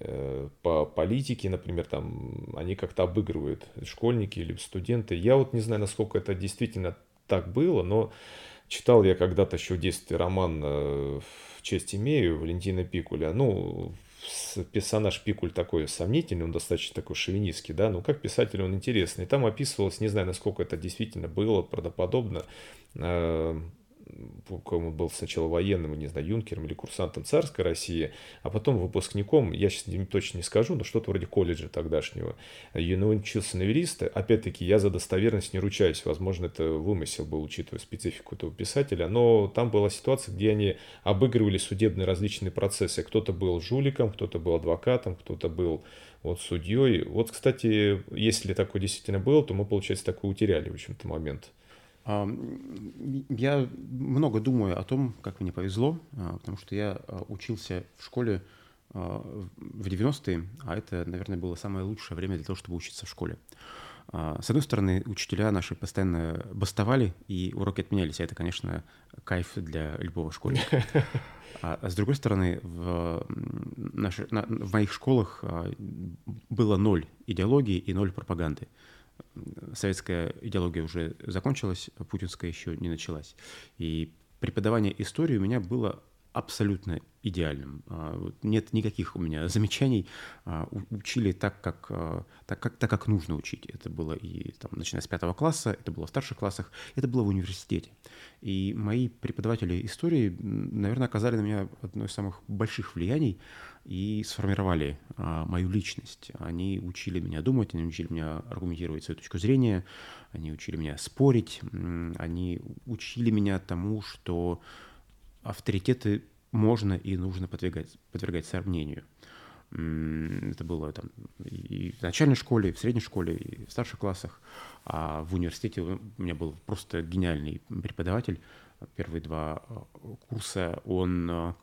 по политике, например, там они как-то обыгрывают школьники или студенты. Я вот не знаю, насколько это действительно так было, но читал я когда-то еще в детстве роман э, «В честь имею» Валентина Пикуля. Ну, персонаж Пикуль такой сомнительный, он достаточно такой шовинистский, да, но как писатель он интересный. Там описывалось, не знаю, насколько это действительно было правдоподобно, кому был сначала военным, не знаю, юнкером или курсантом царской России, а потом выпускником, я сейчас точно не скажу, но что-то вроде колледжа тогдашнего. И научился на юриста. Опять-таки, я за достоверность не ручаюсь. Возможно, это вымысел был, учитывая специфику этого писателя. Но там была ситуация, где они обыгрывали судебные различные процессы. Кто-то был жуликом, кто-то был адвокатом, кто-то был вот судьей. Вот, кстати, если такое действительно было, то мы, получается, такой утеряли, в общем-то, момент. Я много думаю о том, как мне повезло, а, потому что я а, учился в школе а, в 90-е, а это, наверное, было самое лучшее время для того, чтобы учиться в школе. С одной стороны, учителя наши постоянно бастовали, и уроки отменялись. А это, конечно, кайф для любого школьника. А с другой стороны, в, наши, в моих школах было ноль идеологии и ноль пропаганды советская идеология уже закончилась, путинская еще не началась. И преподавание истории у меня было абсолютно идеальным. А, нет никаких у меня замечаний. А, учили так, как, а, так, как, так, как нужно учить. Это было и там, начиная с пятого класса, это было в старших классах, это было в университете. И мои преподаватели истории, наверное, оказали на меня одно из самых больших влияний и сформировали мою личность. Они учили меня думать, они учили меня аргументировать свою точку зрения, они учили меня спорить, они учили меня тому, что авторитеты можно и нужно подвергать, подвергать сомнению. Это было там и в начальной школе, и в средней школе, и в старших классах. А в университете у меня был просто гениальный преподаватель. Первые два э, курса он э,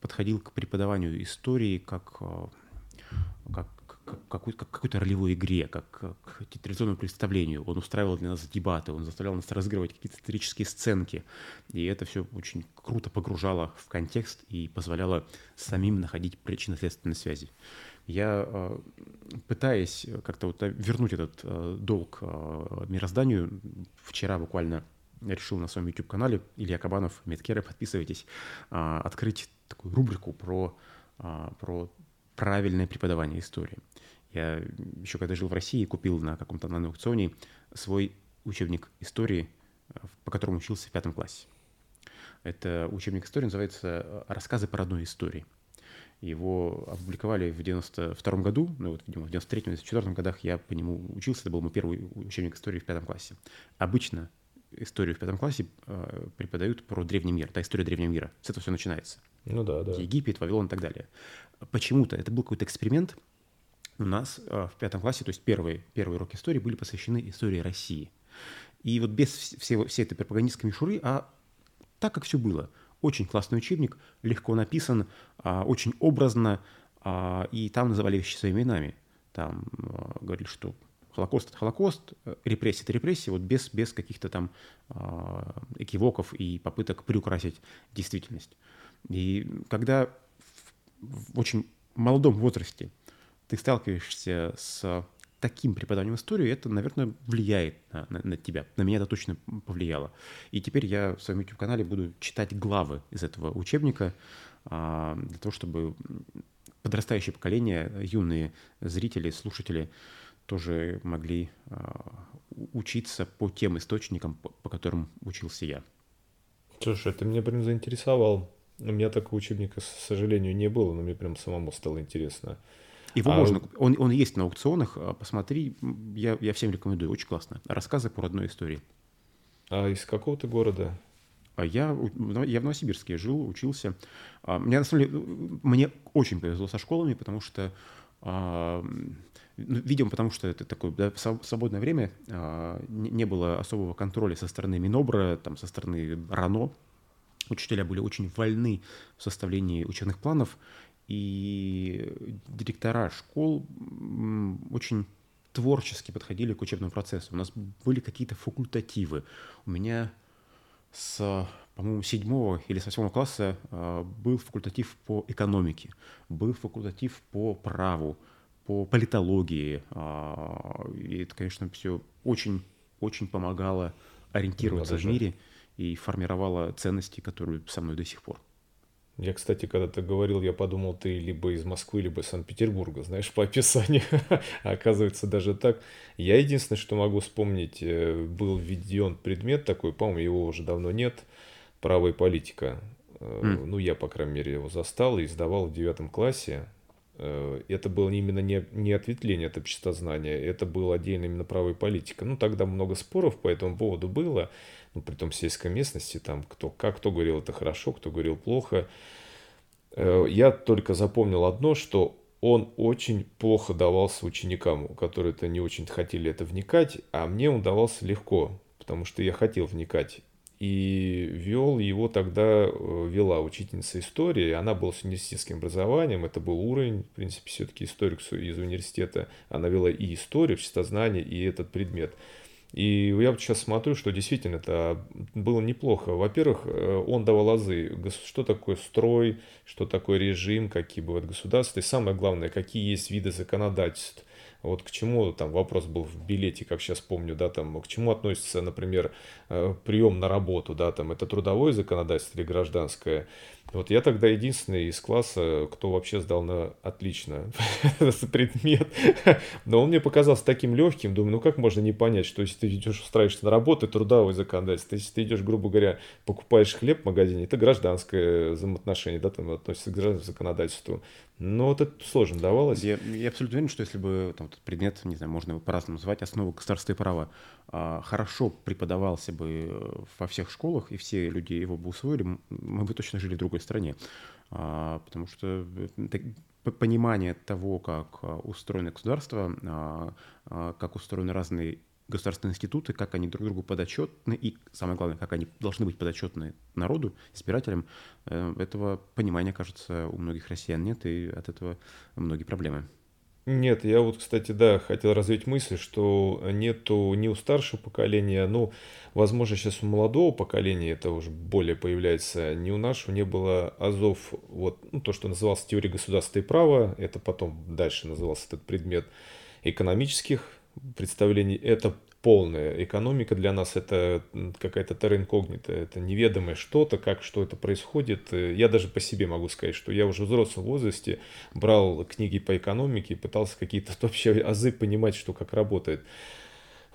подходил к преподаванию истории как, э, как какой-то, как, какой-то ролевой игре, как, как традиционному представлению. Он устраивал для нас дебаты, он заставлял нас разыгрывать какие-то исторические сценки. И это все очень круто погружало в контекст и позволяло самим находить причинно-следственные связи. Я, э, пытаясь как-то вот вернуть этот э, долг э, мирозданию, вчера буквально решил на своем YouTube-канале Илья Кабанов, Медкеры, подписывайтесь, открыть такую рубрику про, про правильное преподавание истории. Я еще когда жил в России, купил на каком-то на аукционе свой учебник истории, э, по которому учился в пятом классе. Это учебник истории называется э, «Рассказы по родной истории». Его опубликовали в 92 году, ну вот, видимо, в 93-94 годах я по нему учился, это был мой первый учебник истории в пятом классе. Обычно историю в пятом классе э, преподают про древний мир, да, история древнего мира. С этого все начинается. Ну да, да. Египет, Вавилон и так далее. Почему-то это был какой-то эксперимент, у нас э, в пятом классе, то есть первые, первые уроки истории были посвящены истории России. И вот без всего, всей этой пропагандистской мишуры, а так, как все было. Очень классный учебник, легко написан, а, очень образно, а, и там называли вещи своими именами. Там а, говорили, что Холокост – это Холокост, репрессия – это репрессия, вот без, без каких-то там экивоков и попыток приукрасить действительность. И когда в очень молодом возрасте ты сталкиваешься с таким преподанием истории, это, наверное, влияет на, на, на тебя. На меня это точно повлияло. И теперь я в своем YouTube-канале буду читать главы из этого учебника а, для того, чтобы подрастающее поколение, юные зрители, слушатели тоже могли а, учиться по тем источникам, по, по которым учился я. Слушай, ты меня прям заинтересовал. У меня такого учебника, к сожалению, не было, но мне прям самому стало интересно. Его а... можно, он, он есть на аукционах, а, посмотри, я, я всем рекомендую, очень классно. Рассказы по родной истории. А из какого ты города? А я, я в Новосибирске жил, учился. А, мне, на самом деле, мне очень повезло со школами, потому что, ну, видимо, потому что это такое да, свободное время, не было особого контроля со стороны Минобра, там, со стороны РАНО. Учителя были очень вольны в составлении учебных планов, и директора школ очень творчески подходили к учебному процессу. У нас были какие-то факультативы. У меня с, по-моему, седьмого или с восьмого класса э, был факультатив по экономике, был факультатив по праву, по политологии. Э, и это, конечно, все очень-очень помогало ориентироваться в мире и формировало ценности, которые со мной до сих пор. Я, кстати, когда ты говорил, я подумал, ты либо из Москвы, либо из Санкт-Петербурга, знаешь, по описанию. <laughs> а оказывается, даже так. Я единственное, что могу вспомнить, э, был введен предмет такой, по-моему, его уже давно нет, право и политика. Mm. Ну, я, по крайней мере, его застал и сдавал в девятом классе. Э, это было именно не, не ответвление от обществознания, это было отдельно именно право и политика. Ну, тогда много споров по этому поводу было ну, при том сельской местности, там кто как, кто говорил это хорошо, кто говорил плохо. Э, я только запомнил одно, что он очень плохо давался ученикам, которые-то не очень хотели это вникать, а мне он давался легко, потому что я хотел вникать. И вел его тогда, э, вела учительница истории, она была с университетским образованием, это был уровень, в принципе, все-таки историк из университета, она вела и историю, обществознание, и этот предмет. И я вот сейчас смотрю, что действительно это было неплохо. Во-первых, э, он давал азы, что такое строй, что такое режим, какие бывают государства, и самое главное, какие есть виды законодательств. Вот к чему там вопрос был в билете, как сейчас помню, да, там, к чему относится, например, э, прием на работу, да, там, это трудовое законодательство или гражданское, Вот я тогда единственный из класса, кто вообще сдал на отлично <laughs> предмет. Но он мне показался таким легким. Думаю, ну как можно не понять, что если ты идешь устраиваешься на работу, трудовое законодательство. Если ты идешь, грубо говоря, покупаешь хлеб в магазине, это гражданское взаимоотношение, да, там относится к гражданскому законодательству. Но вот это сложно давалось. Я, я абсолютно уверен, что если бы там, предмет, не знаю, можно его по-разному называть, основы государства права, хорошо преподавался бы э, во всех школах, и все люди его бы усвоили, мы бы точно жили в другой стране. А, потому что э, понимание того, как а, устроено государство, а, а, как устроены разные государственные институты, как они друг другу подотчетны и, самое главное, как они должны быть подотчетны народу, избирателям, э, этого понимания, кажется, у многих россиян нет, и от этого многие проблемы. Нет, я вот, кстати, да, хотел развить мысль, что нету ни у старшего поколения, ну, возможно, сейчас у молодого поколения это уже более появляется, ни у нашего не было азов, вот, ну, то, что называлось теория государства и права, это потом дальше назывался этот предмет экономических представлений, это полная. Экономика для нас это какая-то терра инкогнита, это неведомое что-то, как что это происходит. Я даже по себе могу сказать, что я уже в взрослом возрасте брал книги по экономике, пытался какие-то <laughs> вообще азы понимать, что как работает.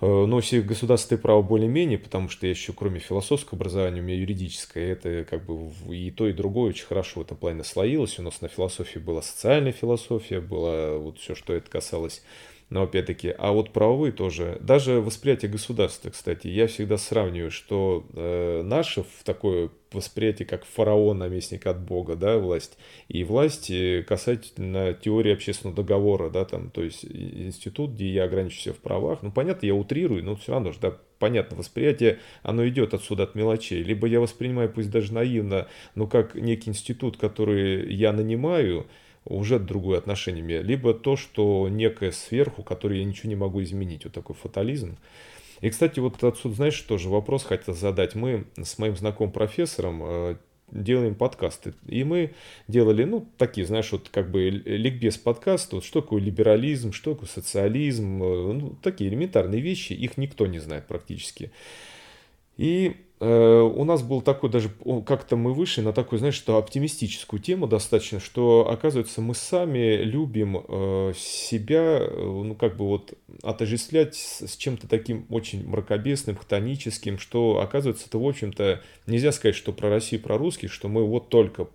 Э, но все государственное право более-менее, потому что я еще кроме философского образования, у меня юридическое, это как бы и то, и другое очень хорошо в этом плане слоилось. У нас на философии была социальная философия, было вот все, что это касалось но опять-таки, а вот правовые тоже, даже восприятие государства, кстати, я всегда сравниваю, что э, наше в такое восприятие как фараон, наместник от Бога, да, власть, и власть э, касательно теории общественного договора, да, там, то есть институт, где я ограничиваюсь в правах, ну, понятно, я утрирую, но все равно же, да, понятно, восприятие, оно идет отсюда от мелочей. Либо я воспринимаю, пусть даже наивно, но как некий институт, который я нанимаю, уже другое отношение имею. Либо то, что некое сверху, которое я ничего не могу изменить. Вот такой фатализм. И, кстати, вот отсюда, знаешь, тоже вопрос хотел задать. Мы с моим знакомым профессором э, делаем подкасты. И мы делали, ну, такие, знаешь, вот как бы ликбез подкаст, вот что такое либерализм, что такое социализм, э, ну, такие элементарные вещи, их никто не знает практически. И у нас был такой даже, как-то мы вышли на такую, знаешь, что оптимистическую тему достаточно, что, оказывается, мы сами любим э, себя, э, ну, как бы вот отождествлять с чем-то таким очень мракобесным, хтоническим, что, оказывается, это, в общем-то, нельзя сказать, что про Россию, про русских, что мы вот только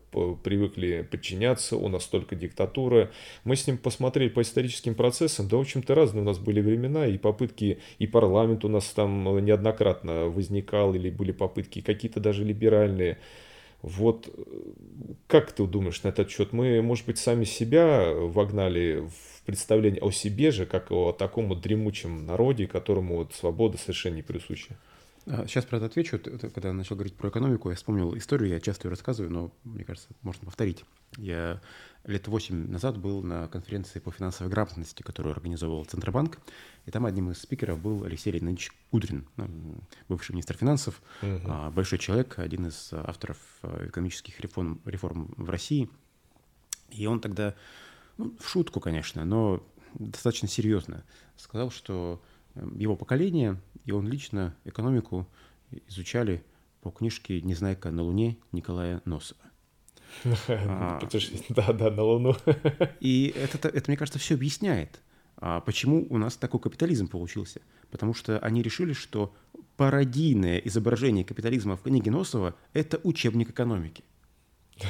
привыкли подчиняться, у нас только диктатура. Мы с ним посмотрели по историческим процессам, да, в общем-то, разные у нас были времена, и попытки, и парламент у нас там неоднократно возникал, или были попытки, какие-то даже либеральные. Вот как ты думаешь на этот счет? Мы, может быть, сами себя вогнали в представление о себе же, как о таком дремучем народе, которому вот свобода совершенно не присуща? Сейчас, правда, отвечу. Когда начал говорить про экономику, я вспомнил историю, я часто ее рассказываю, но, мне кажется, можно повторить. Я лет восемь назад был на конференции по финансовой грамотности, которую организовывал Центробанк, и там одним из спикеров был Алексей Леонидович Кудрин, ну, бывший министр финансов, угу. большой человек, один из авторов э, экономических реформ, реформ в России. И он тогда, ну, в шутку, конечно, но достаточно серьезно сказал, что Эм, его поколение, и он лично экономику изучали по книжке «Незнайка на Луне» Николая Носова. <laughs> А, да, да, на Луну. <laughs> И это, это, мне кажется, все объясняет, а почему у нас такой капитализм получился. Потому что они решили, что пародийное изображение капитализма в книге Носова – это учебник экономики. <laughs>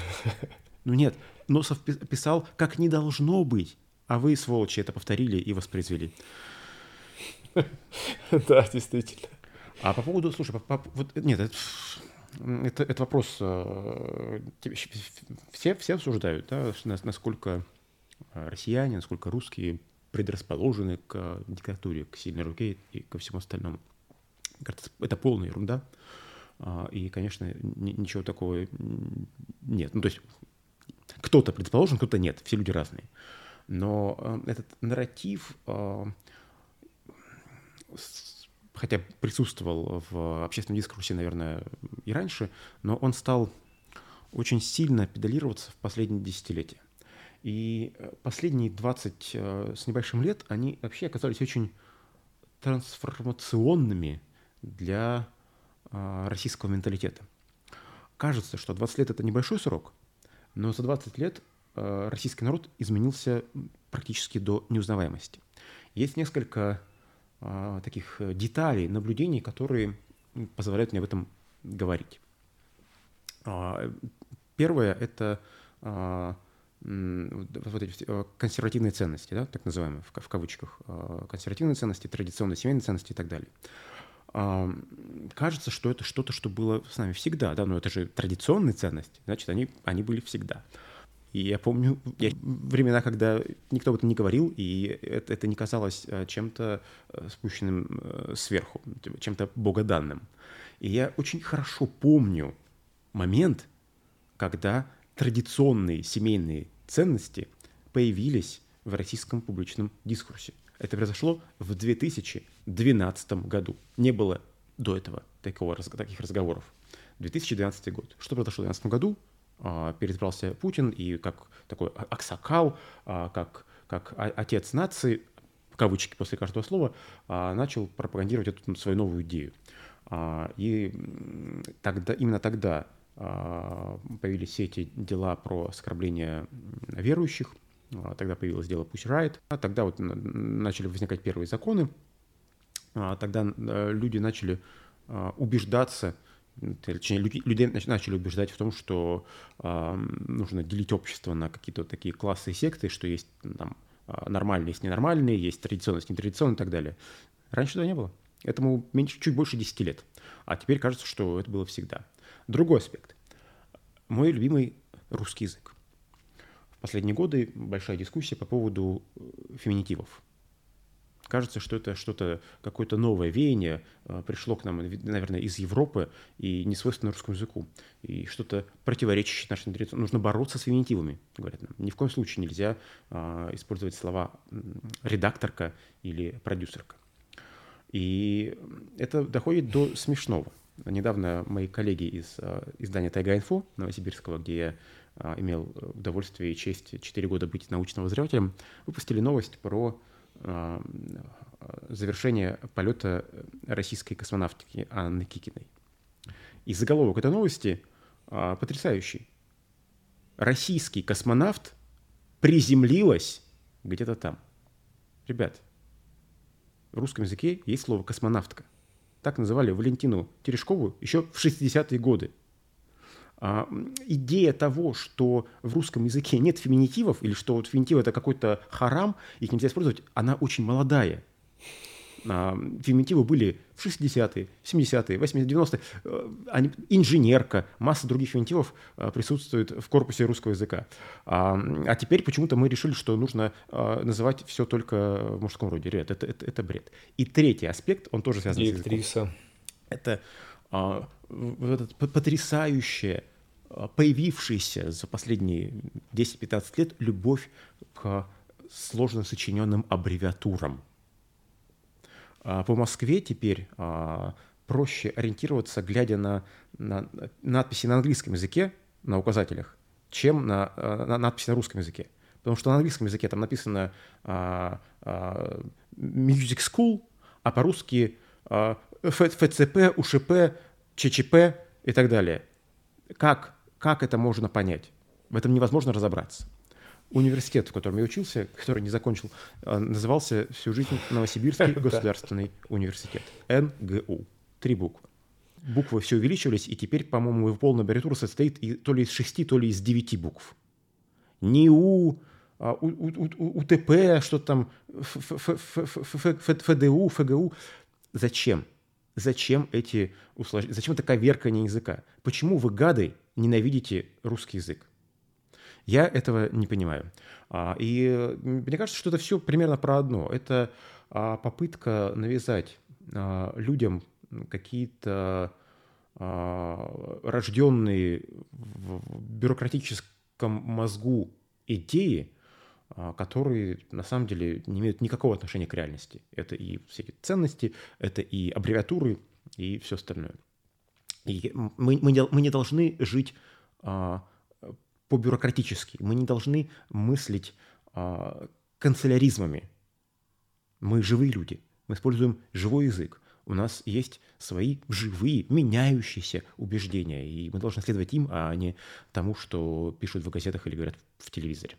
Ну нет, Носов писал, как не должно быть, а вы, сволочи, это повторили и воспроизвели. Да, действительно. А по поводу, слушай, по, по, вот, нет, это, это, это вопрос, э, все, все обсуждают, да, насколько россияне, насколько русские предрасположены к диктатуре, к сильной руке и ко всему остальному. Это полная ерунда. А, и, конечно, ничего такого нет. Ну, то есть кто-то предположен, кто-то нет. Все люди разные. Но э, этот нарратив э, хотя присутствовал в общественном дискурсе, наверное, и раньше, но он стал очень сильно педалироваться в последние десятилетия. И э, последние 20 э, с небольшим лет они вообще оказались очень трансформационными для э, российского менталитета. Кажется, что 20 лет это небольшой срок, Но за 20 лет российский народ изменился практически до неузнаваемости. Есть несколько таких деталей, наблюдений, которые позволяют мне об этом говорить. А, первое – это а, вот эти консервативные ценности, да, так называемые, в кавычках, консервативные ценности, традиционные семейные ценности и так далее кажется, что это что-то, что было с нами всегда, да, но это же традиционные ценности, значит, они, они были всегда. И я помню я, времена, когда никто об этом не говорил, и это, это не казалось э, чем-то э, спущенным э, сверху, чем-то богоданным. И я очень хорошо помню момент, когда традиционные семейные ценности появились в российском публичном дискурсе. Это произошло в 2012 году. Не было до этого такого, таких разговоров. 2012 год. Что произошло в 2012 году? А, переизбрался Путин, и как такой аксакал, а, как, как отец нации, кавычки после каждого слова, а, начал пропагандировать эту свою новую идею. И тогда, именно тогда появились все эти дела про оскорбление верующих, а, тогда появилось дело Pussy Riot. А тогда вот начали возникать первые законы. А, тогда э, люди начали убеждаться, точнее, людей начали убеждать в том, что нужно делить общество на какие-то вот такие классы и секты, что есть там нормальные, есть ненормальные, есть традиционные, есть нетрадиционные и так далее. Раньше этого не было. Этому меньше, чуть больше 10 лет. А теперь кажется, что это было всегда. Другой аспект. Мой любимый русский язык последние годы большая дискуссия по поводу э, феминитивов. Кажется, что это что-то, какое-то новое веяние э, пришло к нам, наверное, из Европы и не свойственно русскому языку. И что-то противоречащее нашей традиции. Нужно бороться с феминитивами, говорят нам. Ни в коем случае нельзя а, использовать слова редакторка или продюсерка. И это доходит до смешного. Недавно мои коллеги из а, издания Тайга-Инфо Новосибирского, где я а, имел удовольствие и честь 4 года быть научным возревателем, выпустили новость про а, завершение полета российской космонавтики Анны Кикиной. И заголовок этой новости а, потрясающий. Российский космонавт приземлилась где-то там. Ребят, в русском языке есть слово «космонавтка». Так называли Валентину Терешкову еще в 60-е годы. А, идея того, что в русском языке нет феминитивов, или что вот феминитив это какой-то харам, их нельзя использовать, она очень молодая. А, феминитивы были в 60-е, 70-е, 80-е, 90-е. Они, инженерка, масса других феминитивов а, присутствует в корпусе русского языка. А, а теперь почему-то мы решили, что нужно а, называть все только в мужском роде. Ребят, это, это, это бред. И третий аспект, он тоже связан Директриса. с языком. Это вот это потрясающее, а, появившаяся за последние 10-15 лет любовь к сложно сочиненным аббревиатурам. А, по Москве теперь проще ориентироваться, глядя на, на надписи на английском языке на указателях, чем на, на надписи на русском языке. Потому что на английском языке там написано а, а, Music School, а по-русски а, ФЦП, УШП, ЧЧП и так далее. Как, как это можно понять? В этом невозможно разобраться. Университет, в котором я учился, который не закончил, э, назывался всю жизнь Новосибирский <laughs> государственный университет. НГУ. Три буквы. Буквы все увеличивались, и теперь, по-моему, его полная аббревиатура состоит то ли из шести, то ли из девяти букв. НИУ, УТП, что там, ФДУ, ФГУ. Зачем? Зачем эти усложнения? Зачем такая веркание языка? Почему вы, гады, ненавидите русский язык? Я этого не понимаю. А, и мне кажется, что это все примерно про одно. Это а, попытка навязать а, людям какие-то рожденные в бюрократическом мозгу идеи, которые на самом деле не имеют никакого отношения к реальности. Это и все эти ценности, это и аббревиатуры, и все остальное. И мы, мы, мы не должны жить а, по-бюрократически, мы не должны мыслить а, канцеляризмами. Мы живые люди, мы используем живой язык. у нас есть свои живые, меняющиеся убеждения, и мы должны следовать им, а не тому, что пишут в газетах или говорят в телевизоре.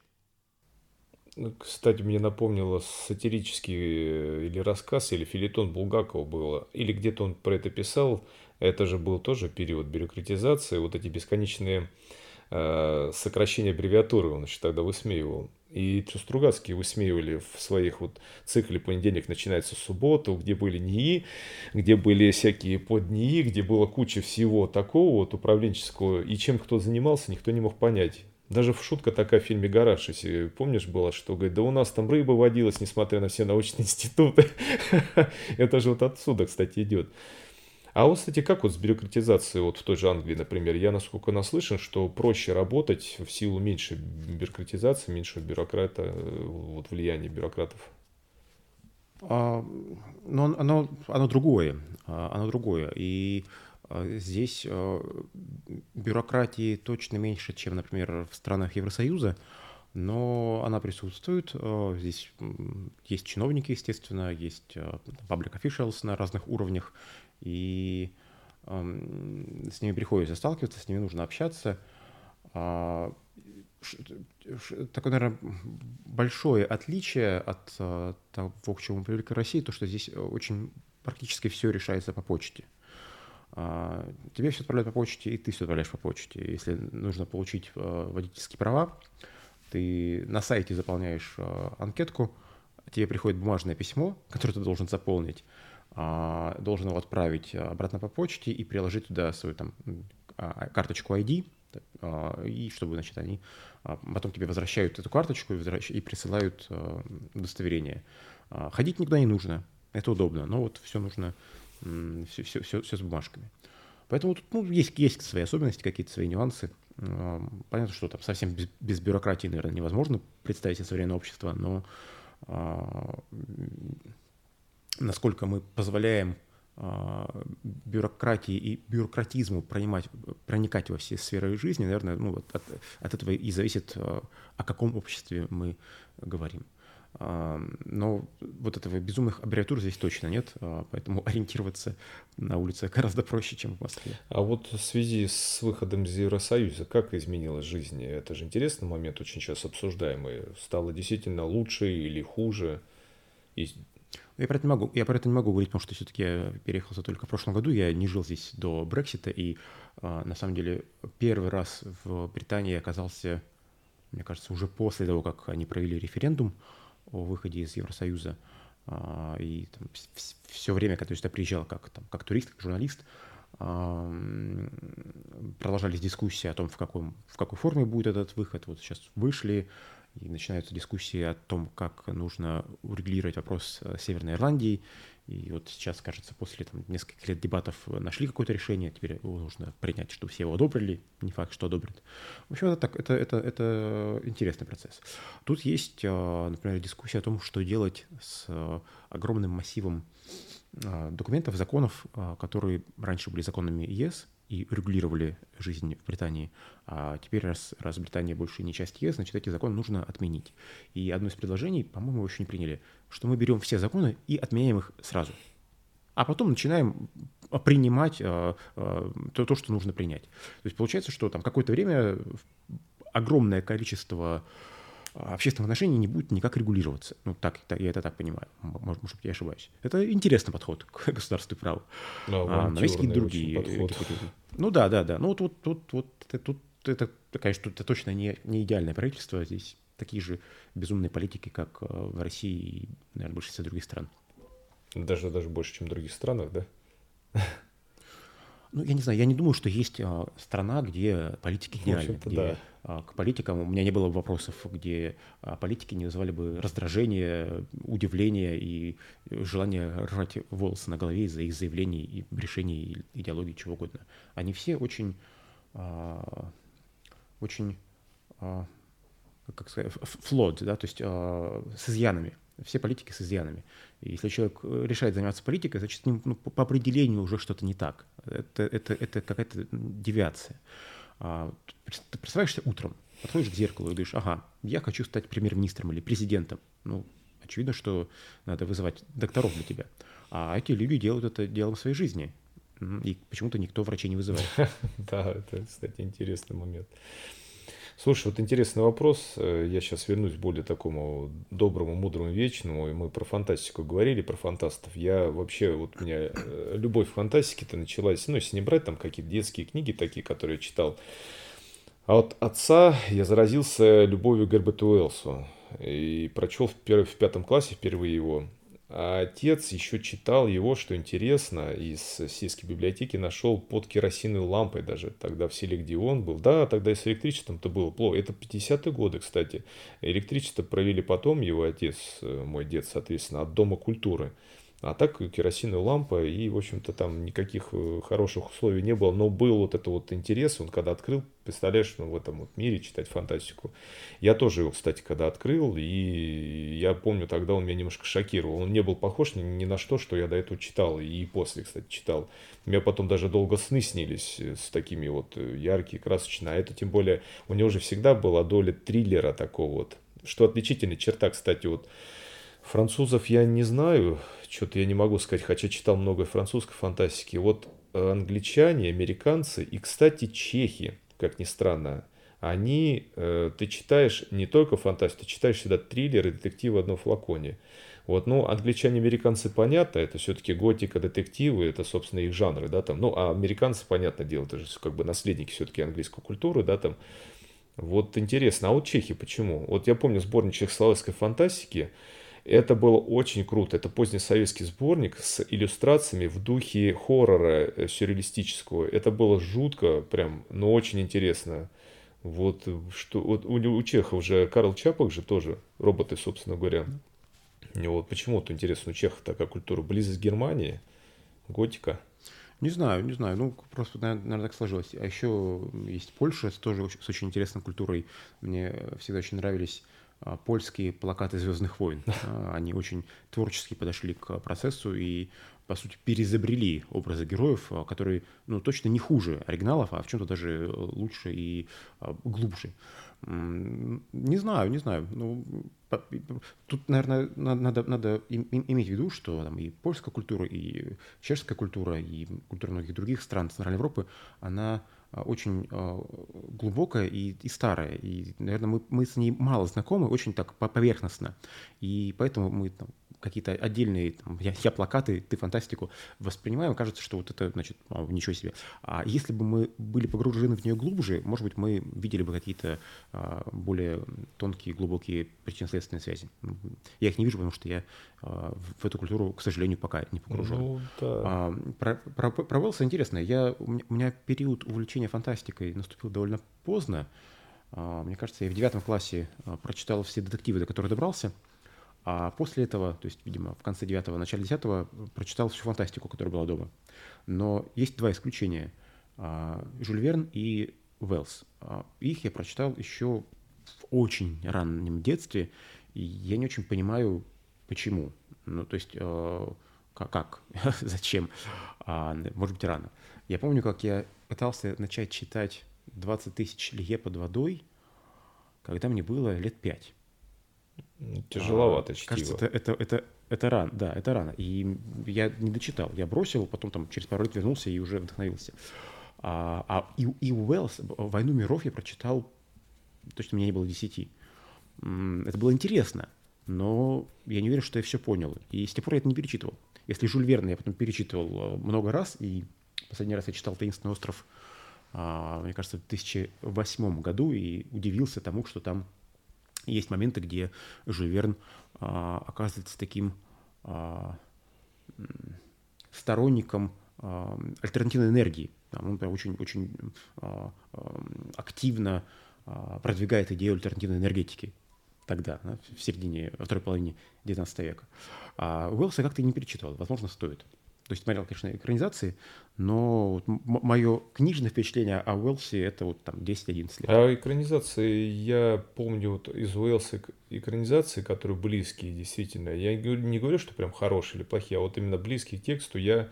Кстати, мне напомнило сатирический э, или рассказ, или филитон Булгакова было, или где-то он про это писал. Это же был тоже период бюрократизации, вот эти бесконечные э, сокращения аббревиатуры он еще тогда высмеивал. И Стругацкие высмеивали в своих вот цикле «Понедельник начинается в субботу», где были НИИ, где были всякие под НИИ, где было куча всего такого вот управленческого, и чем кто занимался, никто не мог понять. Даже в шутка такая в фильме «Гараж», если помнишь, была, что говорит, да у нас там рыба водилась, несмотря на все научные <laughs> институты. <laughs> Это же вот отсюда, кстати, идет. А вот, кстати, как вот с бюрократизацией вот в той же Англии, например, я насколько наслышан, что проще работать в силу меньше бюрократизации, меньше бюрократа, вот влияния бюрократов? А, но оно, оно другое, а, оно другое. И здесь а, бюрократии точно меньше, чем, например, в странах Евросоюза, но она присутствует. А, здесь есть чиновники, естественно, есть public officials на разных уровнях, и с ними приходится сталкиваться, с ними нужно общаться. Такое, наверное, большое отличие от того, к чему в России, то, что здесь очень практически все решается по почте. А, тебе все отправляют по почте, и ты все отправляешь по почте. Если нужно получить а, водительские права, ты на сайте заполняешь а, анкетку, тебе приходит бумажное письмо, которое ты должен заполнить, должен его отправить обратно по почте и приложить туда свою там карточку ID, и чтобы, значит, они потом тебе возвращают эту карточку и, присылают удостоверение. Ходить никуда не нужно, это удобно, но вот все нужно все, все, все, все с бумажками. Поэтому тут ну, есть, есть свои особенности, какие-то свои нюансы. Понятно, что там совсем без, без бюрократии, наверное, невозможно представить себе современное общество, но а, насколько мы позволяем а, бюрократии и бюрократизму пронимать, проникать во все сферы жизни, наверное, ну, от, от этого и зависит, а, о каком обществе мы говорим. Но вот этого безумных аббревиатур здесь точно нет, а, поэтому <laughs> ориентироваться на улице гораздо проще, чем в Москве. А вот в связи с выходом из Евросоюза, как изменилась жизнь? Это же интересный момент, очень сейчас обсуждаемый. Стало действительно лучше или хуже? И... Я про это не могу, я про это не могу говорить, потому что все-таки я переехал только в прошлом году, я не жил здесь до Брексита, и а, на самом деле первый раз в Британии оказался, мне кажется, уже после того, как они провели референдум, о выходе из Евросоюза. А, и там, все время, когда я сюда приезжал как, там, как турист, как журналист, продолжались дискуссии о том, в, каком, в какой форме будет этот выход. Вот сейчас вышли, и начинаются дискуссии о том, как нужно урегулировать вопрос Северной Ирландии. И вот сейчас, кажется, после там, нескольких лет дебатов нашли какое-то решение, теперь его нужно принять, чтобы все его одобрили, не факт, что одобрят. В общем, это, так, это, это, это интересный процесс. Тут есть, а, например, дискуссия о том, что делать с а, огромным массивом а, документов, законов, которые раньше были законами ЕС, и регулировали жизнь в Британии. А теперь, раз, раз Британия больше не часть ЕС, значит, эти законы нужно отменить. И одно из предложений, по-моему, еще не приняли, что мы берем все законы и отменяем их сразу. А потом начинаем принимать э, э, то, то, что нужно принять. То есть получается, что там какое-то время огромное количество общественных отношений не будет никак регулироваться. Ну, так, я это так понимаю. Может, может я ошибаюсь. Это интересный подход к <laughs> государству и праву. Да, а, но есть какие-то другие. Ну да, да, да. Ну вот, вот, вот, вот это, тут это, конечно, это точно не, не идеальное правительство. Здесь такие же безумные политики, как э, в России и, наверное, в большинстве других стран. Даже, даже больше, чем в других странах, да? Ну, я не знаю, я не думаю, что есть а, страна, где политики идеальны, где да. а, к политикам у меня не было вопросов, где а, политики не вызывали бы раздражение, удивление и желание рвать волосы на голове из-за их заявлений и решений, идеологии, чего угодно. Они все очень, а, очень, а, как сказать, флот, да, то есть а, с изъянами. Все политики с изъянами. Если человек э, решает заниматься политикой, значит, с ним ну, по определению уже что-то не так. Это, это, это какая-то девиация. А, ты себе утром, подходишь к зеркалу и говоришь, ага, я хочу стать премьер-министром или президентом. Ну, очевидно, что надо вызывать докторов для тебя. А эти люди делают это делом своей жизни. И почему-то никто врачей не вызывает. <laughs> Да, это, кстати, интересный момент. Слушай, вот интересный вопрос. Э, я сейчас вернусь к более такому доброму, мудрому, вечному. И мы про фантастику говорили, про фантастов. Я вообще, вот у меня э, любовь к фантастике-то началась, ну, если не брать там какие-то детские книги такие, которые я читал. А от отца я заразился любовью к Герберту Уэллсу. И прочел в, в пятом классе впервые его. А отец еще читал его, что интересно, из сельской библиотеки нашел под керосиновой лампой даже, тогда в селе, где он был. Да, тогда и с электричеством-то было плохо. Это 50-е годы, кстати. Электричество провели потом его отец, э, мой дед, соответственно, от Дома культуры. А так керосиновая лампа, и, в общем-то, там никаких э, хороших условий не было. Но был вот это вот интерес, он когда открыл, представляешь, ну, в этом вот мире читать фантастику. Я тоже его, кстати, когда открыл, и я помню, тогда он меня немножко шокировал. Он не был похож ни, ни на что, что я до этого читал, и после, кстати, читал. Мне потом даже долго сны снились э, с такими вот э, яркие, красочные. А это, тем более, у него же всегда была доля триллера такого вот. Что отличительная черта, кстати, вот Французов я не знаю, что-то я не могу сказать, хотя читал много французской фантастики. Вот э, англичане, американцы и, кстати, чехи, как ни странно, они, э, ты читаешь не только фантастику, ты читаешь всегда триллеры, детективы в одном флаконе. Вот, ну, англичане, американцы, понятно, это все-таки готика, детективы, это, собственно, их жанры, да, там, ну, а американцы, понятное дело, это же как бы наследники все-таки английской культуры, да, там. Вот интересно, а вот чехи почему? Вот я помню сборник чехословацкой фантастики, это было очень круто. Это поздний советский сборник с иллюстрациями в духе хоррора э, сюрреалистического. Это было жутко, прям, но очень интересно. Вот что вот у, у Чехов же Карл Чапок же тоже роботы, собственно говоря. Вот почему вот интересно у Чехов такая культура близость Германии, готика. Не знаю, не знаю. Ну, просто, наверное, так сложилось. А еще есть Польша с тоже с очень интересной культурой. Мне всегда очень нравились польские плакаты Звездных войн. <laughs> А, они очень творчески подошли к процессу и, по сути, перезабрели образы героев, а, которые, ну, точно не хуже оригиналов, а в чем-то даже лучше и глубже. Не знаю, не знаю. Ну, тут, наверное, надо, надо иметь в виду, что там и польская культура, и чешская культура, и культура многих других стран Центральной Европы, она а, очень а, глубокая и, и старая. И, наверное, мы, мы с ней мало знакомы, очень так поверхностно. И поэтому мы там, какие-то отдельные, там, я, я плакаты, ты фантастику воспринимаем, кажется, что вот это, значит, о, ничего себе. А если бы мы были погружены в нее глубже, может быть, мы видели бы какие-то а, более тонкие, глубокие причинно-следственные связи. Я их не вижу, потому что я а, в эту культуру, к сожалению, пока не погружен. Ну, да. а, про, про, про Уэллса интересно. Я, у меня период увлечения фантастикой наступил довольно поздно. А, мне кажется, я в девятом классе а, прочитал все детективы, до которых добрался – а после этого, то есть, видимо, в конце девятого, начале десятого, прочитал всю фантастику, которая была дома. Но есть два исключения. А, Жюль Верн и Уэллс. А, их я прочитал еще в очень раннем детстве, и я не очень понимаю, почему. Ну, то есть, э, как, <laughs> зачем, а, может быть, рано. Я помню, как я пытался начать читать 20 тысяч лье под водой, когда мне было лет пять. Тяжеловато а, чтиво. Кажется, это, это, это, это рано, да, это рано. И я не дочитал, я бросил, потом там через пару лет вернулся и уже вдохновился. А, а и, и Уэллс, «Войну миров» я прочитал, точно мне не было десяти. Это было интересно, но я не уверен, что я все понял. И с тех пор я это не перечитывал. Если Жюль Верна я потом перечитывал э, много раз, и последний раз я читал «Таинственный остров», а, мне кажется, в 2008 году, и удивился тому, что там есть моменты, где Жюль а, оказывается таким а, сторонником а, альтернативной энергии. Он очень, очень а, а, активно а, продвигает идею альтернативной энергетики тогда, да, в середине, второй половине XIX века. А Уэллса как-то не перечитывал, возможно, стоит. То есть смотрел, конечно, экранизации, но вот мое книжное впечатление о Уэлсе это вот там 10-11 лет. А экранизации, я помню вот из Уэлса экранизации, которые близкие действительно. Я не говорю, что прям хорошие или плохие, а вот именно близкие к тексту я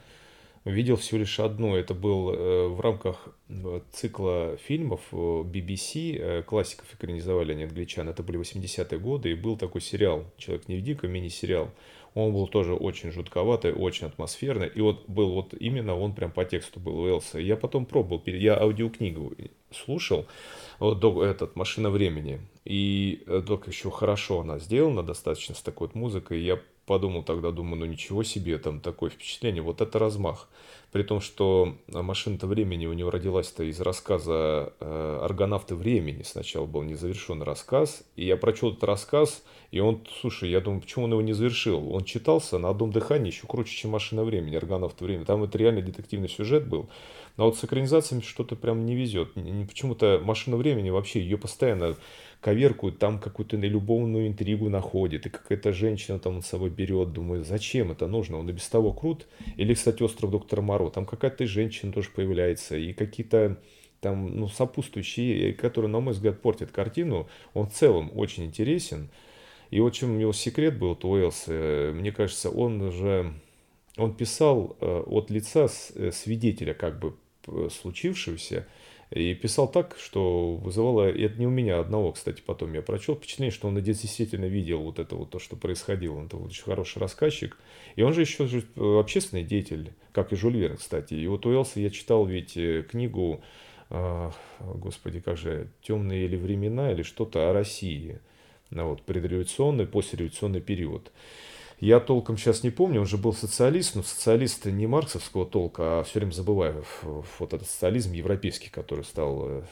видел всего лишь одну. Это был э, в рамках э, цикла фильмов э, BBC, классиков экранизовали они англичан. Это были 80-е годы, и был такой сериал «Человек-невидимка», мини-сериал. Он был тоже очень жутковатый, очень атмосферный. И вот был вот именно он прям по тексту был Уэлса. Я потом пробовал, я аудиокнигу слушал, вот этот «Машина времени». И только еще хорошо она сделана, достаточно с такой вот музыкой. Я подумал тогда, думаю, ну ничего себе, там такое впечатление, вот это размах. При том, что «Машина-то времени» у него родилась-то из рассказа э, «Аргонавты времени». Сначала был незавершенный рассказ, и я прочел этот рассказ, и он, слушай, я думаю, почему он его не завершил? Он читался на одном дыхании еще круче, чем «Машина времени», «Аргонавты времени». Там это реально детективный сюжет был. Но вот с экранизациями что-то прям не везет. Почему-то «Машина времени» вообще, ее постоянно коверкуют, там какую-то любовную интригу находит, и какая-то женщина там с собой берет, думаю, зачем это нужно, он и без того крут. Или, кстати, «Остров доктора Моро», там какая-то женщина тоже появляется, и какие-то там, ну, сопутствующие, которые, на мой взгляд, портят картину, он в целом очень интересен. И вот чем у него секрет был, то Уэллс, э, мне кажется, он же, он писал э, от лица э, свидетеля как бы случившегося, и писал так, что вызывало, и это не у меня одного, кстати, потом я прочел, впечатление, что он действительно видел вот это вот то, что происходило. Он вот очень хороший рассказчик. И он же еще э, общественный деятель, как и Жюль Верн, кстати. И вот Уэлса я читал ведь э, книгу, э, господи, как же, «Темные или времена» или что-то о России. Ну, вот, предреволюционный, послереволюционный период. Я толком сейчас не помню, он же был социалист, но социалист не марксовского толка, а все время забываю вот этот социализм европейский, который стал. Э,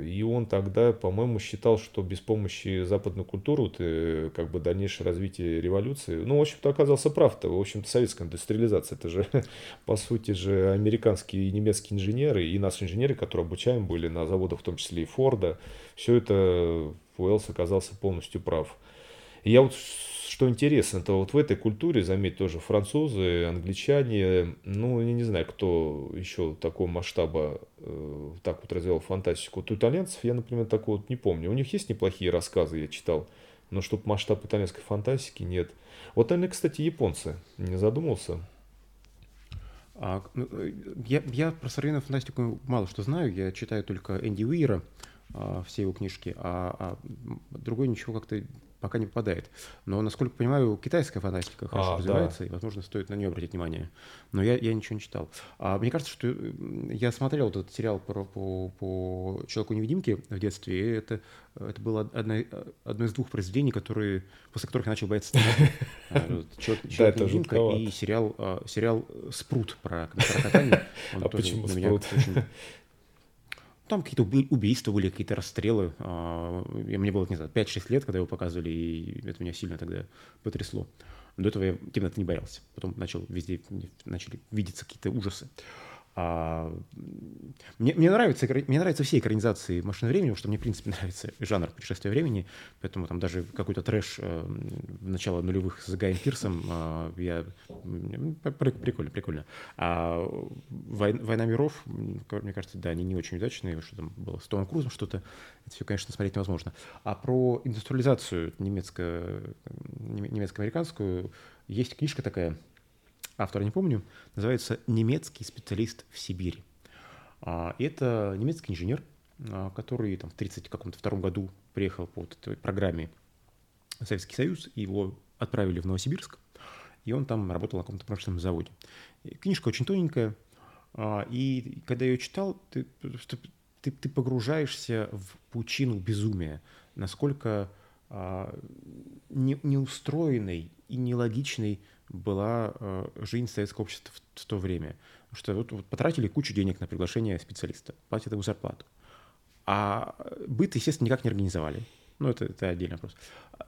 и он тогда, по-моему, считал, что без помощи западной культуры ты, как бы дальнейшее развитие революции, ну, в общем-то, оказался прав-то. В общем-то, советская индустриализация, это же, <laughs> по сути же, американские и немецкие инженеры, и наши инженеры, которые обучаем были на заводах, в том числе и Форда, все это Уэллс оказался полностью прав. Я вот что интересно, то вот в этой культуре, заметь, тоже французы, англичане, ну, я не знаю, кто еще такого масштаба э, так вот развивал фантастику. Вот у итальянцев я, например, такого вот не помню. У них есть неплохие рассказы, я читал, но чтобы масштаб итальянской фантастики нет. Вот они, кстати, японцы. Не задумался? А, ну, э, я, я про современную фантастику мало что знаю. Я читаю только Энди Уира, а, все его книжки, а, а другой ничего как-то пока не попадает. Но, насколько понимаю, китайская фантастика хорошо а, развивается, да. и, возможно, стоит на нее обратить внимание. Но я, я ничего не читал. А, мне кажется, что я смотрел этот сериал по, по, по «Человеку-невидимке» в детстве, и это, это было одно, одно из двух произведений, которые, после которых я начал бояться <laughs> а, «Человек-невидимка» и сериал, а, сериал «Спрут» про катание. <laughs> А почему «Спрут»? Там какие-то убийства были, какие-то расстрелы. А, мне было, не знаю, 5-6 лет, когда его показывали, и это меня сильно тогда потрясло. До этого я темноты не боялся. Потом начал везде, начали видеться какие-то ужасы. А, мне, мне, нравится, мне нравятся все экранизации «Машины времени», потому что мне, в принципе, <laughs> нравится жанр путешествия времени, поэтому там даже какой-то трэш э, начала нулевых с Гаем Пирсом э, я... Прикольно, прикольно. А «Война, «Война миров», мне кажется, да, они не очень удачные, что там было с Томом Крузом что-то, это все, конечно, смотреть невозможно. А про индустриализацию немецко, немецко-американскую есть книжка такая – автора не помню, называется «Немецкий специалист в Сибири». А, это немецкий инженер, а, который там, в 1932 году приехал по вот этой программе Советский Союз, его отправили в Новосибирск, и он там работал на каком-то промышленном заводе. И книжка очень тоненькая, а, и когда я ее читал, ты, ты, ты погружаешься в пучину безумия, насколько не, неустроенной и нелогичной была э, жизнь советского общества в, то время. Потому что вот, вот потратили кучу денег на приглашение специалиста, платят ему зарплату. А быт, естественно, никак не организовали. Ну, это, это отдельный вопрос.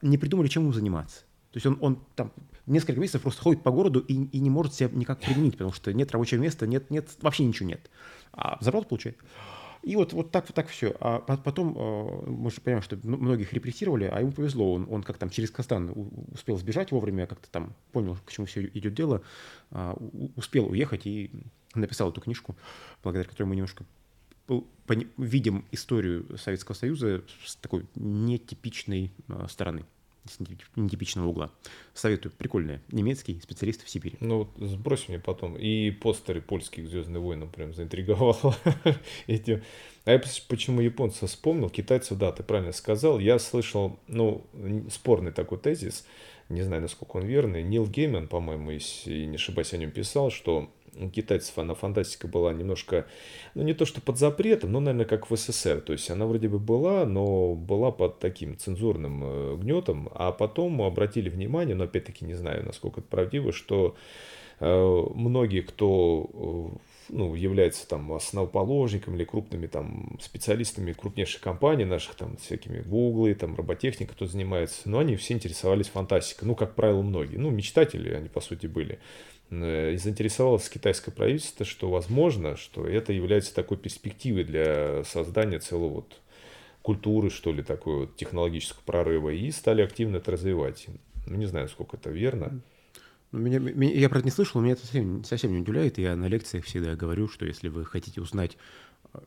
Не придумали, чем ему заниматься. То есть он, он там несколько месяцев просто ходит по городу и, и не может себя никак применить, потому что нет рабочего места, нет, нет, вообще ничего нет. А зарплату получает. И вот, вот так вот так все. А потом э, мы же понимаем, что многих репрессировали, а ему повезло. Он, он как там через Казан успел сбежать вовремя, как-то там понял, к чему все идет дело, а, успел уехать и написал эту книжку, благодаря которой мы немножко видим историю Советского Союза с такой нетипичной а, стороны. С нетипичного угла. Советую, прикольные. Немецкий специалист в Сибири. Ну, сбрось мне потом. И постеры польских «Звездных войн» прям заинтриговал <laughs> эти. А я почему японца вспомнил, китайцев, да, ты правильно сказал. Я слышал, ну, спорный такой тезис, не знаю, насколько он верный. Нил Гейман, по-моему, если не ошибаюсь, о нем писал, что у китайцев она фантастика была немножко, ну не то что под запретом, но, наверное, как в СССР. То есть она вроде бы была, но была под таким цензурным э, гнетом, а потом обратили внимание, но опять-таки не знаю, насколько это правдиво, что э, многие, кто э, ну, является там основоположником или крупными там специалистами крупнейших компаний наших, там всякими Гуглы, там роботехника, кто занимается, но они все интересовались фантастикой, ну, как правило, многие, ну, мечтатели они, по сути, были. Э, заинтересовалось китайское правительство, что возможно, что это является такой перспективой для создания целого вот культуры, что ли, такой вот технологического прорыва, и стали активно это развивать. Ну, не знаю, сколько это верно. Ну, меня, меня, я про это не слышал, меня это совсем, совсем не удивляет. Я на лекциях всегда говорю, что если вы хотите узнать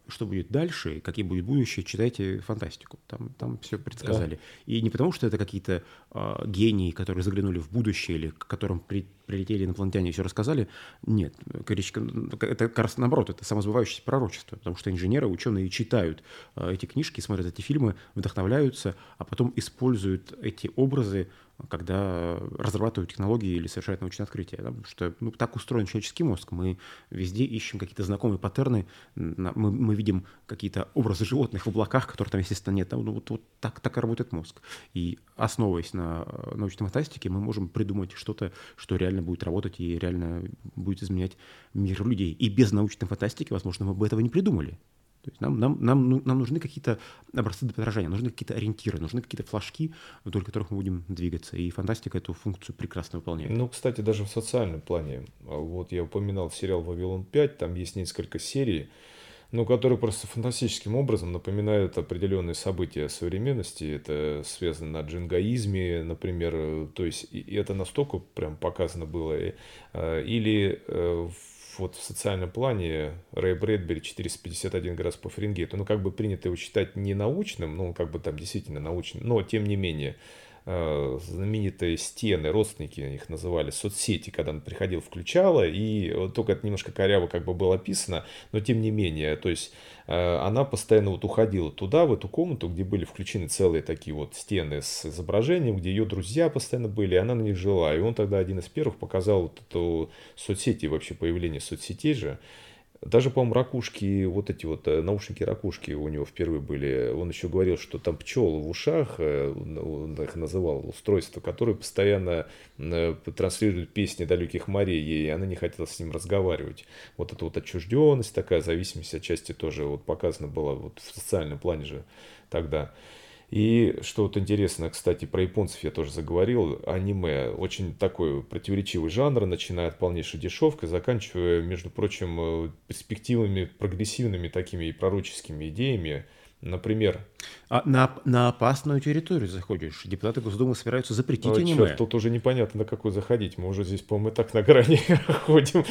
что будет дальше, какие будет будущее, читайте фантастику. Там, там все предсказали. Да. И не потому, что это какие-то э, гении, которые заглянули в будущее, или к которым при, прилетели инопланетяне и все рассказали. Нет, это как раз наоборот, это самосбывающееся пророчество, потому что инженеры, ученые читают э, эти книжки, смотрят эти фильмы, вдохновляются, а потом используют эти образы когда разрабатывают технологии или совершают научные открытия. Потому что ну, так устроен человеческий мозг. Мы везде ищем какие-то знакомые паттерны, мы, мы видим какие-то образы животных в облаках, которых там, естественно, нет. Ну, вот, вот так, так работает мозг. И основываясь на научной фантастике, мы можем придумать что-то, что реально будет работать и реально будет изменять мир людей. И без научной фантастики, возможно, мы бы этого не придумали. То есть нам, нам, нам, ну, нам нужны какие-то образцы для подражания, нужны какие-то ориентиры, нужны какие-то флажки, вдоль которых мы будем двигаться. И фантастика эту функцию прекрасно выполняет. Ну, кстати, даже в социальном плане. А вот я упоминал сериал «Вавилон 5», там есть несколько серий, ну, которые просто фантастическим образом напоминают определенные события современности. Это связано на джингаизме, например. То есть, и это настолько прям показано было. А, или э, вот в социальном плане Рэй Брэдбери 451 градус по Фаренгейту, ну, как бы принято его считать не научным, ну, как бы там действительно научным, но тем не менее, Э, знаменитые стены, родственники их называли, соцсети, когда он приходил, включала, и только это немножко коряво как бы было описано, но тем не менее, то есть э, она постоянно вот уходила туда, в эту комнату, где были включены целые такие вот стены с изображением, где ее друзья постоянно были, и она на них жила. И он тогда один из первых показал вот эту соцсети, вообще появление соцсетей же, даже, по-моему, ракушки, вот эти вот э, наушники ракушки у него впервые были. Он еще говорил, что там пчелы в ушах, э, он их называл, устройство, которое постоянно э, транслирует песни далеких морей, и она не хотела с ним разговаривать. Вот эта вот отчужденность такая, зависимость отчасти тоже вот показана была вот в социальном плане же тогда. И что вот интересно, кстати, про японцев я тоже заговорил, аниме очень такой противоречивый жанр, начиная от полнейшей дешевкой, заканчивая, между прочим, э, перспективами, прогрессивными такими и пророческими идеями, Например. А на, на опасную территорию заходишь. Депутаты Госдумы собираются запретить О, аниме. Черт, тут уже непонятно, на какой заходить. Мы уже здесь, по-моему, так на грани <laughs> ходим.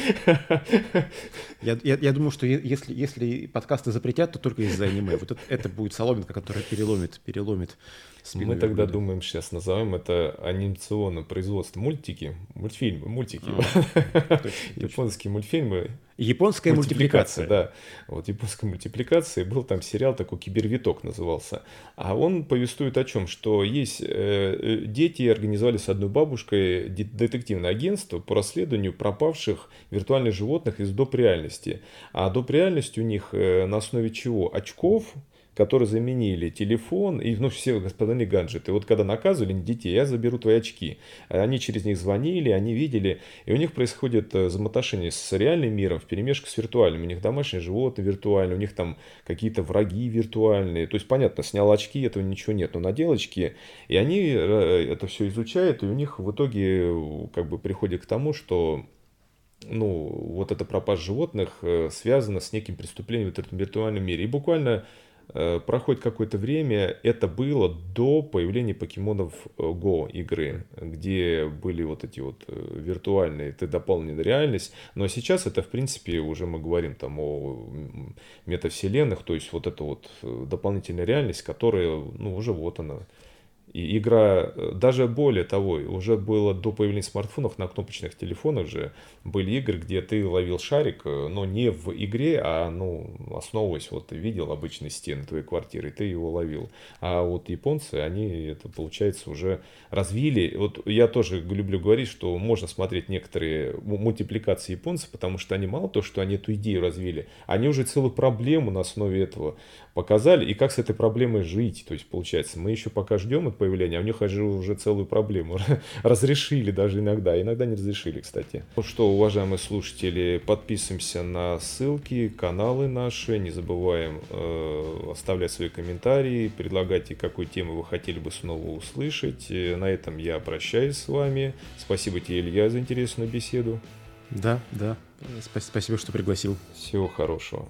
Я, я, я думаю, что если, если подкасты запретят, то только из-за аниме. Вот это, это будет соломинка, которая переломит, переломит спину. Мы тогда года. думаем, сейчас назовем это анимационное производство. Мультики, мультфильмы, мультики. А, <laughs> Японские мультфильмы. Японская мультипликация. Да, вот японская мультипликация. Был там сериал такой «Кибервиток» назывался. А он повествует о чем? Что есть э, э, дети организовали с одной бабушкой детективное агентство по расследованию пропавших виртуальных животных из доп. реальности. А доп. реальность у них э, на основе чего? Очков, которые заменили телефон и ну, все господные гаджеты. Вот когда наказывали детей, я заберу твои очки. Они через них звонили, они видели, и у них происходит э, взаимоотношения с реальным миром в перемешку с виртуальным. У них домашние животные виртуальные, у них там какие-то враги виртуальные. То есть, понятно, снял очки, этого ничего нет, но надел очки, и они э, это все изучают, и у них в итоге э, как бы приходит к тому, что ну, вот эта пропажа животных связана с неким преступлением в этом виртуальном мире. И буквально проходит какое-то время, это было до появления покемонов э, Go игры, где были вот эти вот э, виртуальные, это дополненная реальность, но сейчас это в принципе уже мы говорим там о метавселенных, то есть вот эта вот дополнительная реальность, которая, ну уже вот она И игра, э, даже более того, уже было до появления смартфонов на кнопочных телефонах же были игры, где ты ловил шарик, э, но не в игре, а ну, основываясь, вот ты видел обычные стены твоей квартиры, ты его ловил. А вот японцы, они это, получается, уже развили. Вот я тоже люблю говорить, что можно смотреть некоторые мультипликации японцев, потому что они мало то, что они эту идею развили, они уже целую проблему на основе этого показали, и как с этой проблемой жить. То есть, получается, мы еще пока ждем от появления, а у них уже целую проблему <laughs> разрешили даже иногда, иногда не разрешили, кстати. Ну что, уважаемые слушатели, подписываемся на ссылки, каналы наши, не забываем э, оставлять свои комментарии, предлагайте, какую тему вы хотели бы снова услышать. Э, на этом я прощаюсь с вами. Спасибо тебе, Илья, за интересную беседу. Да, да. Спасибо, что пригласил. Всего хорошего.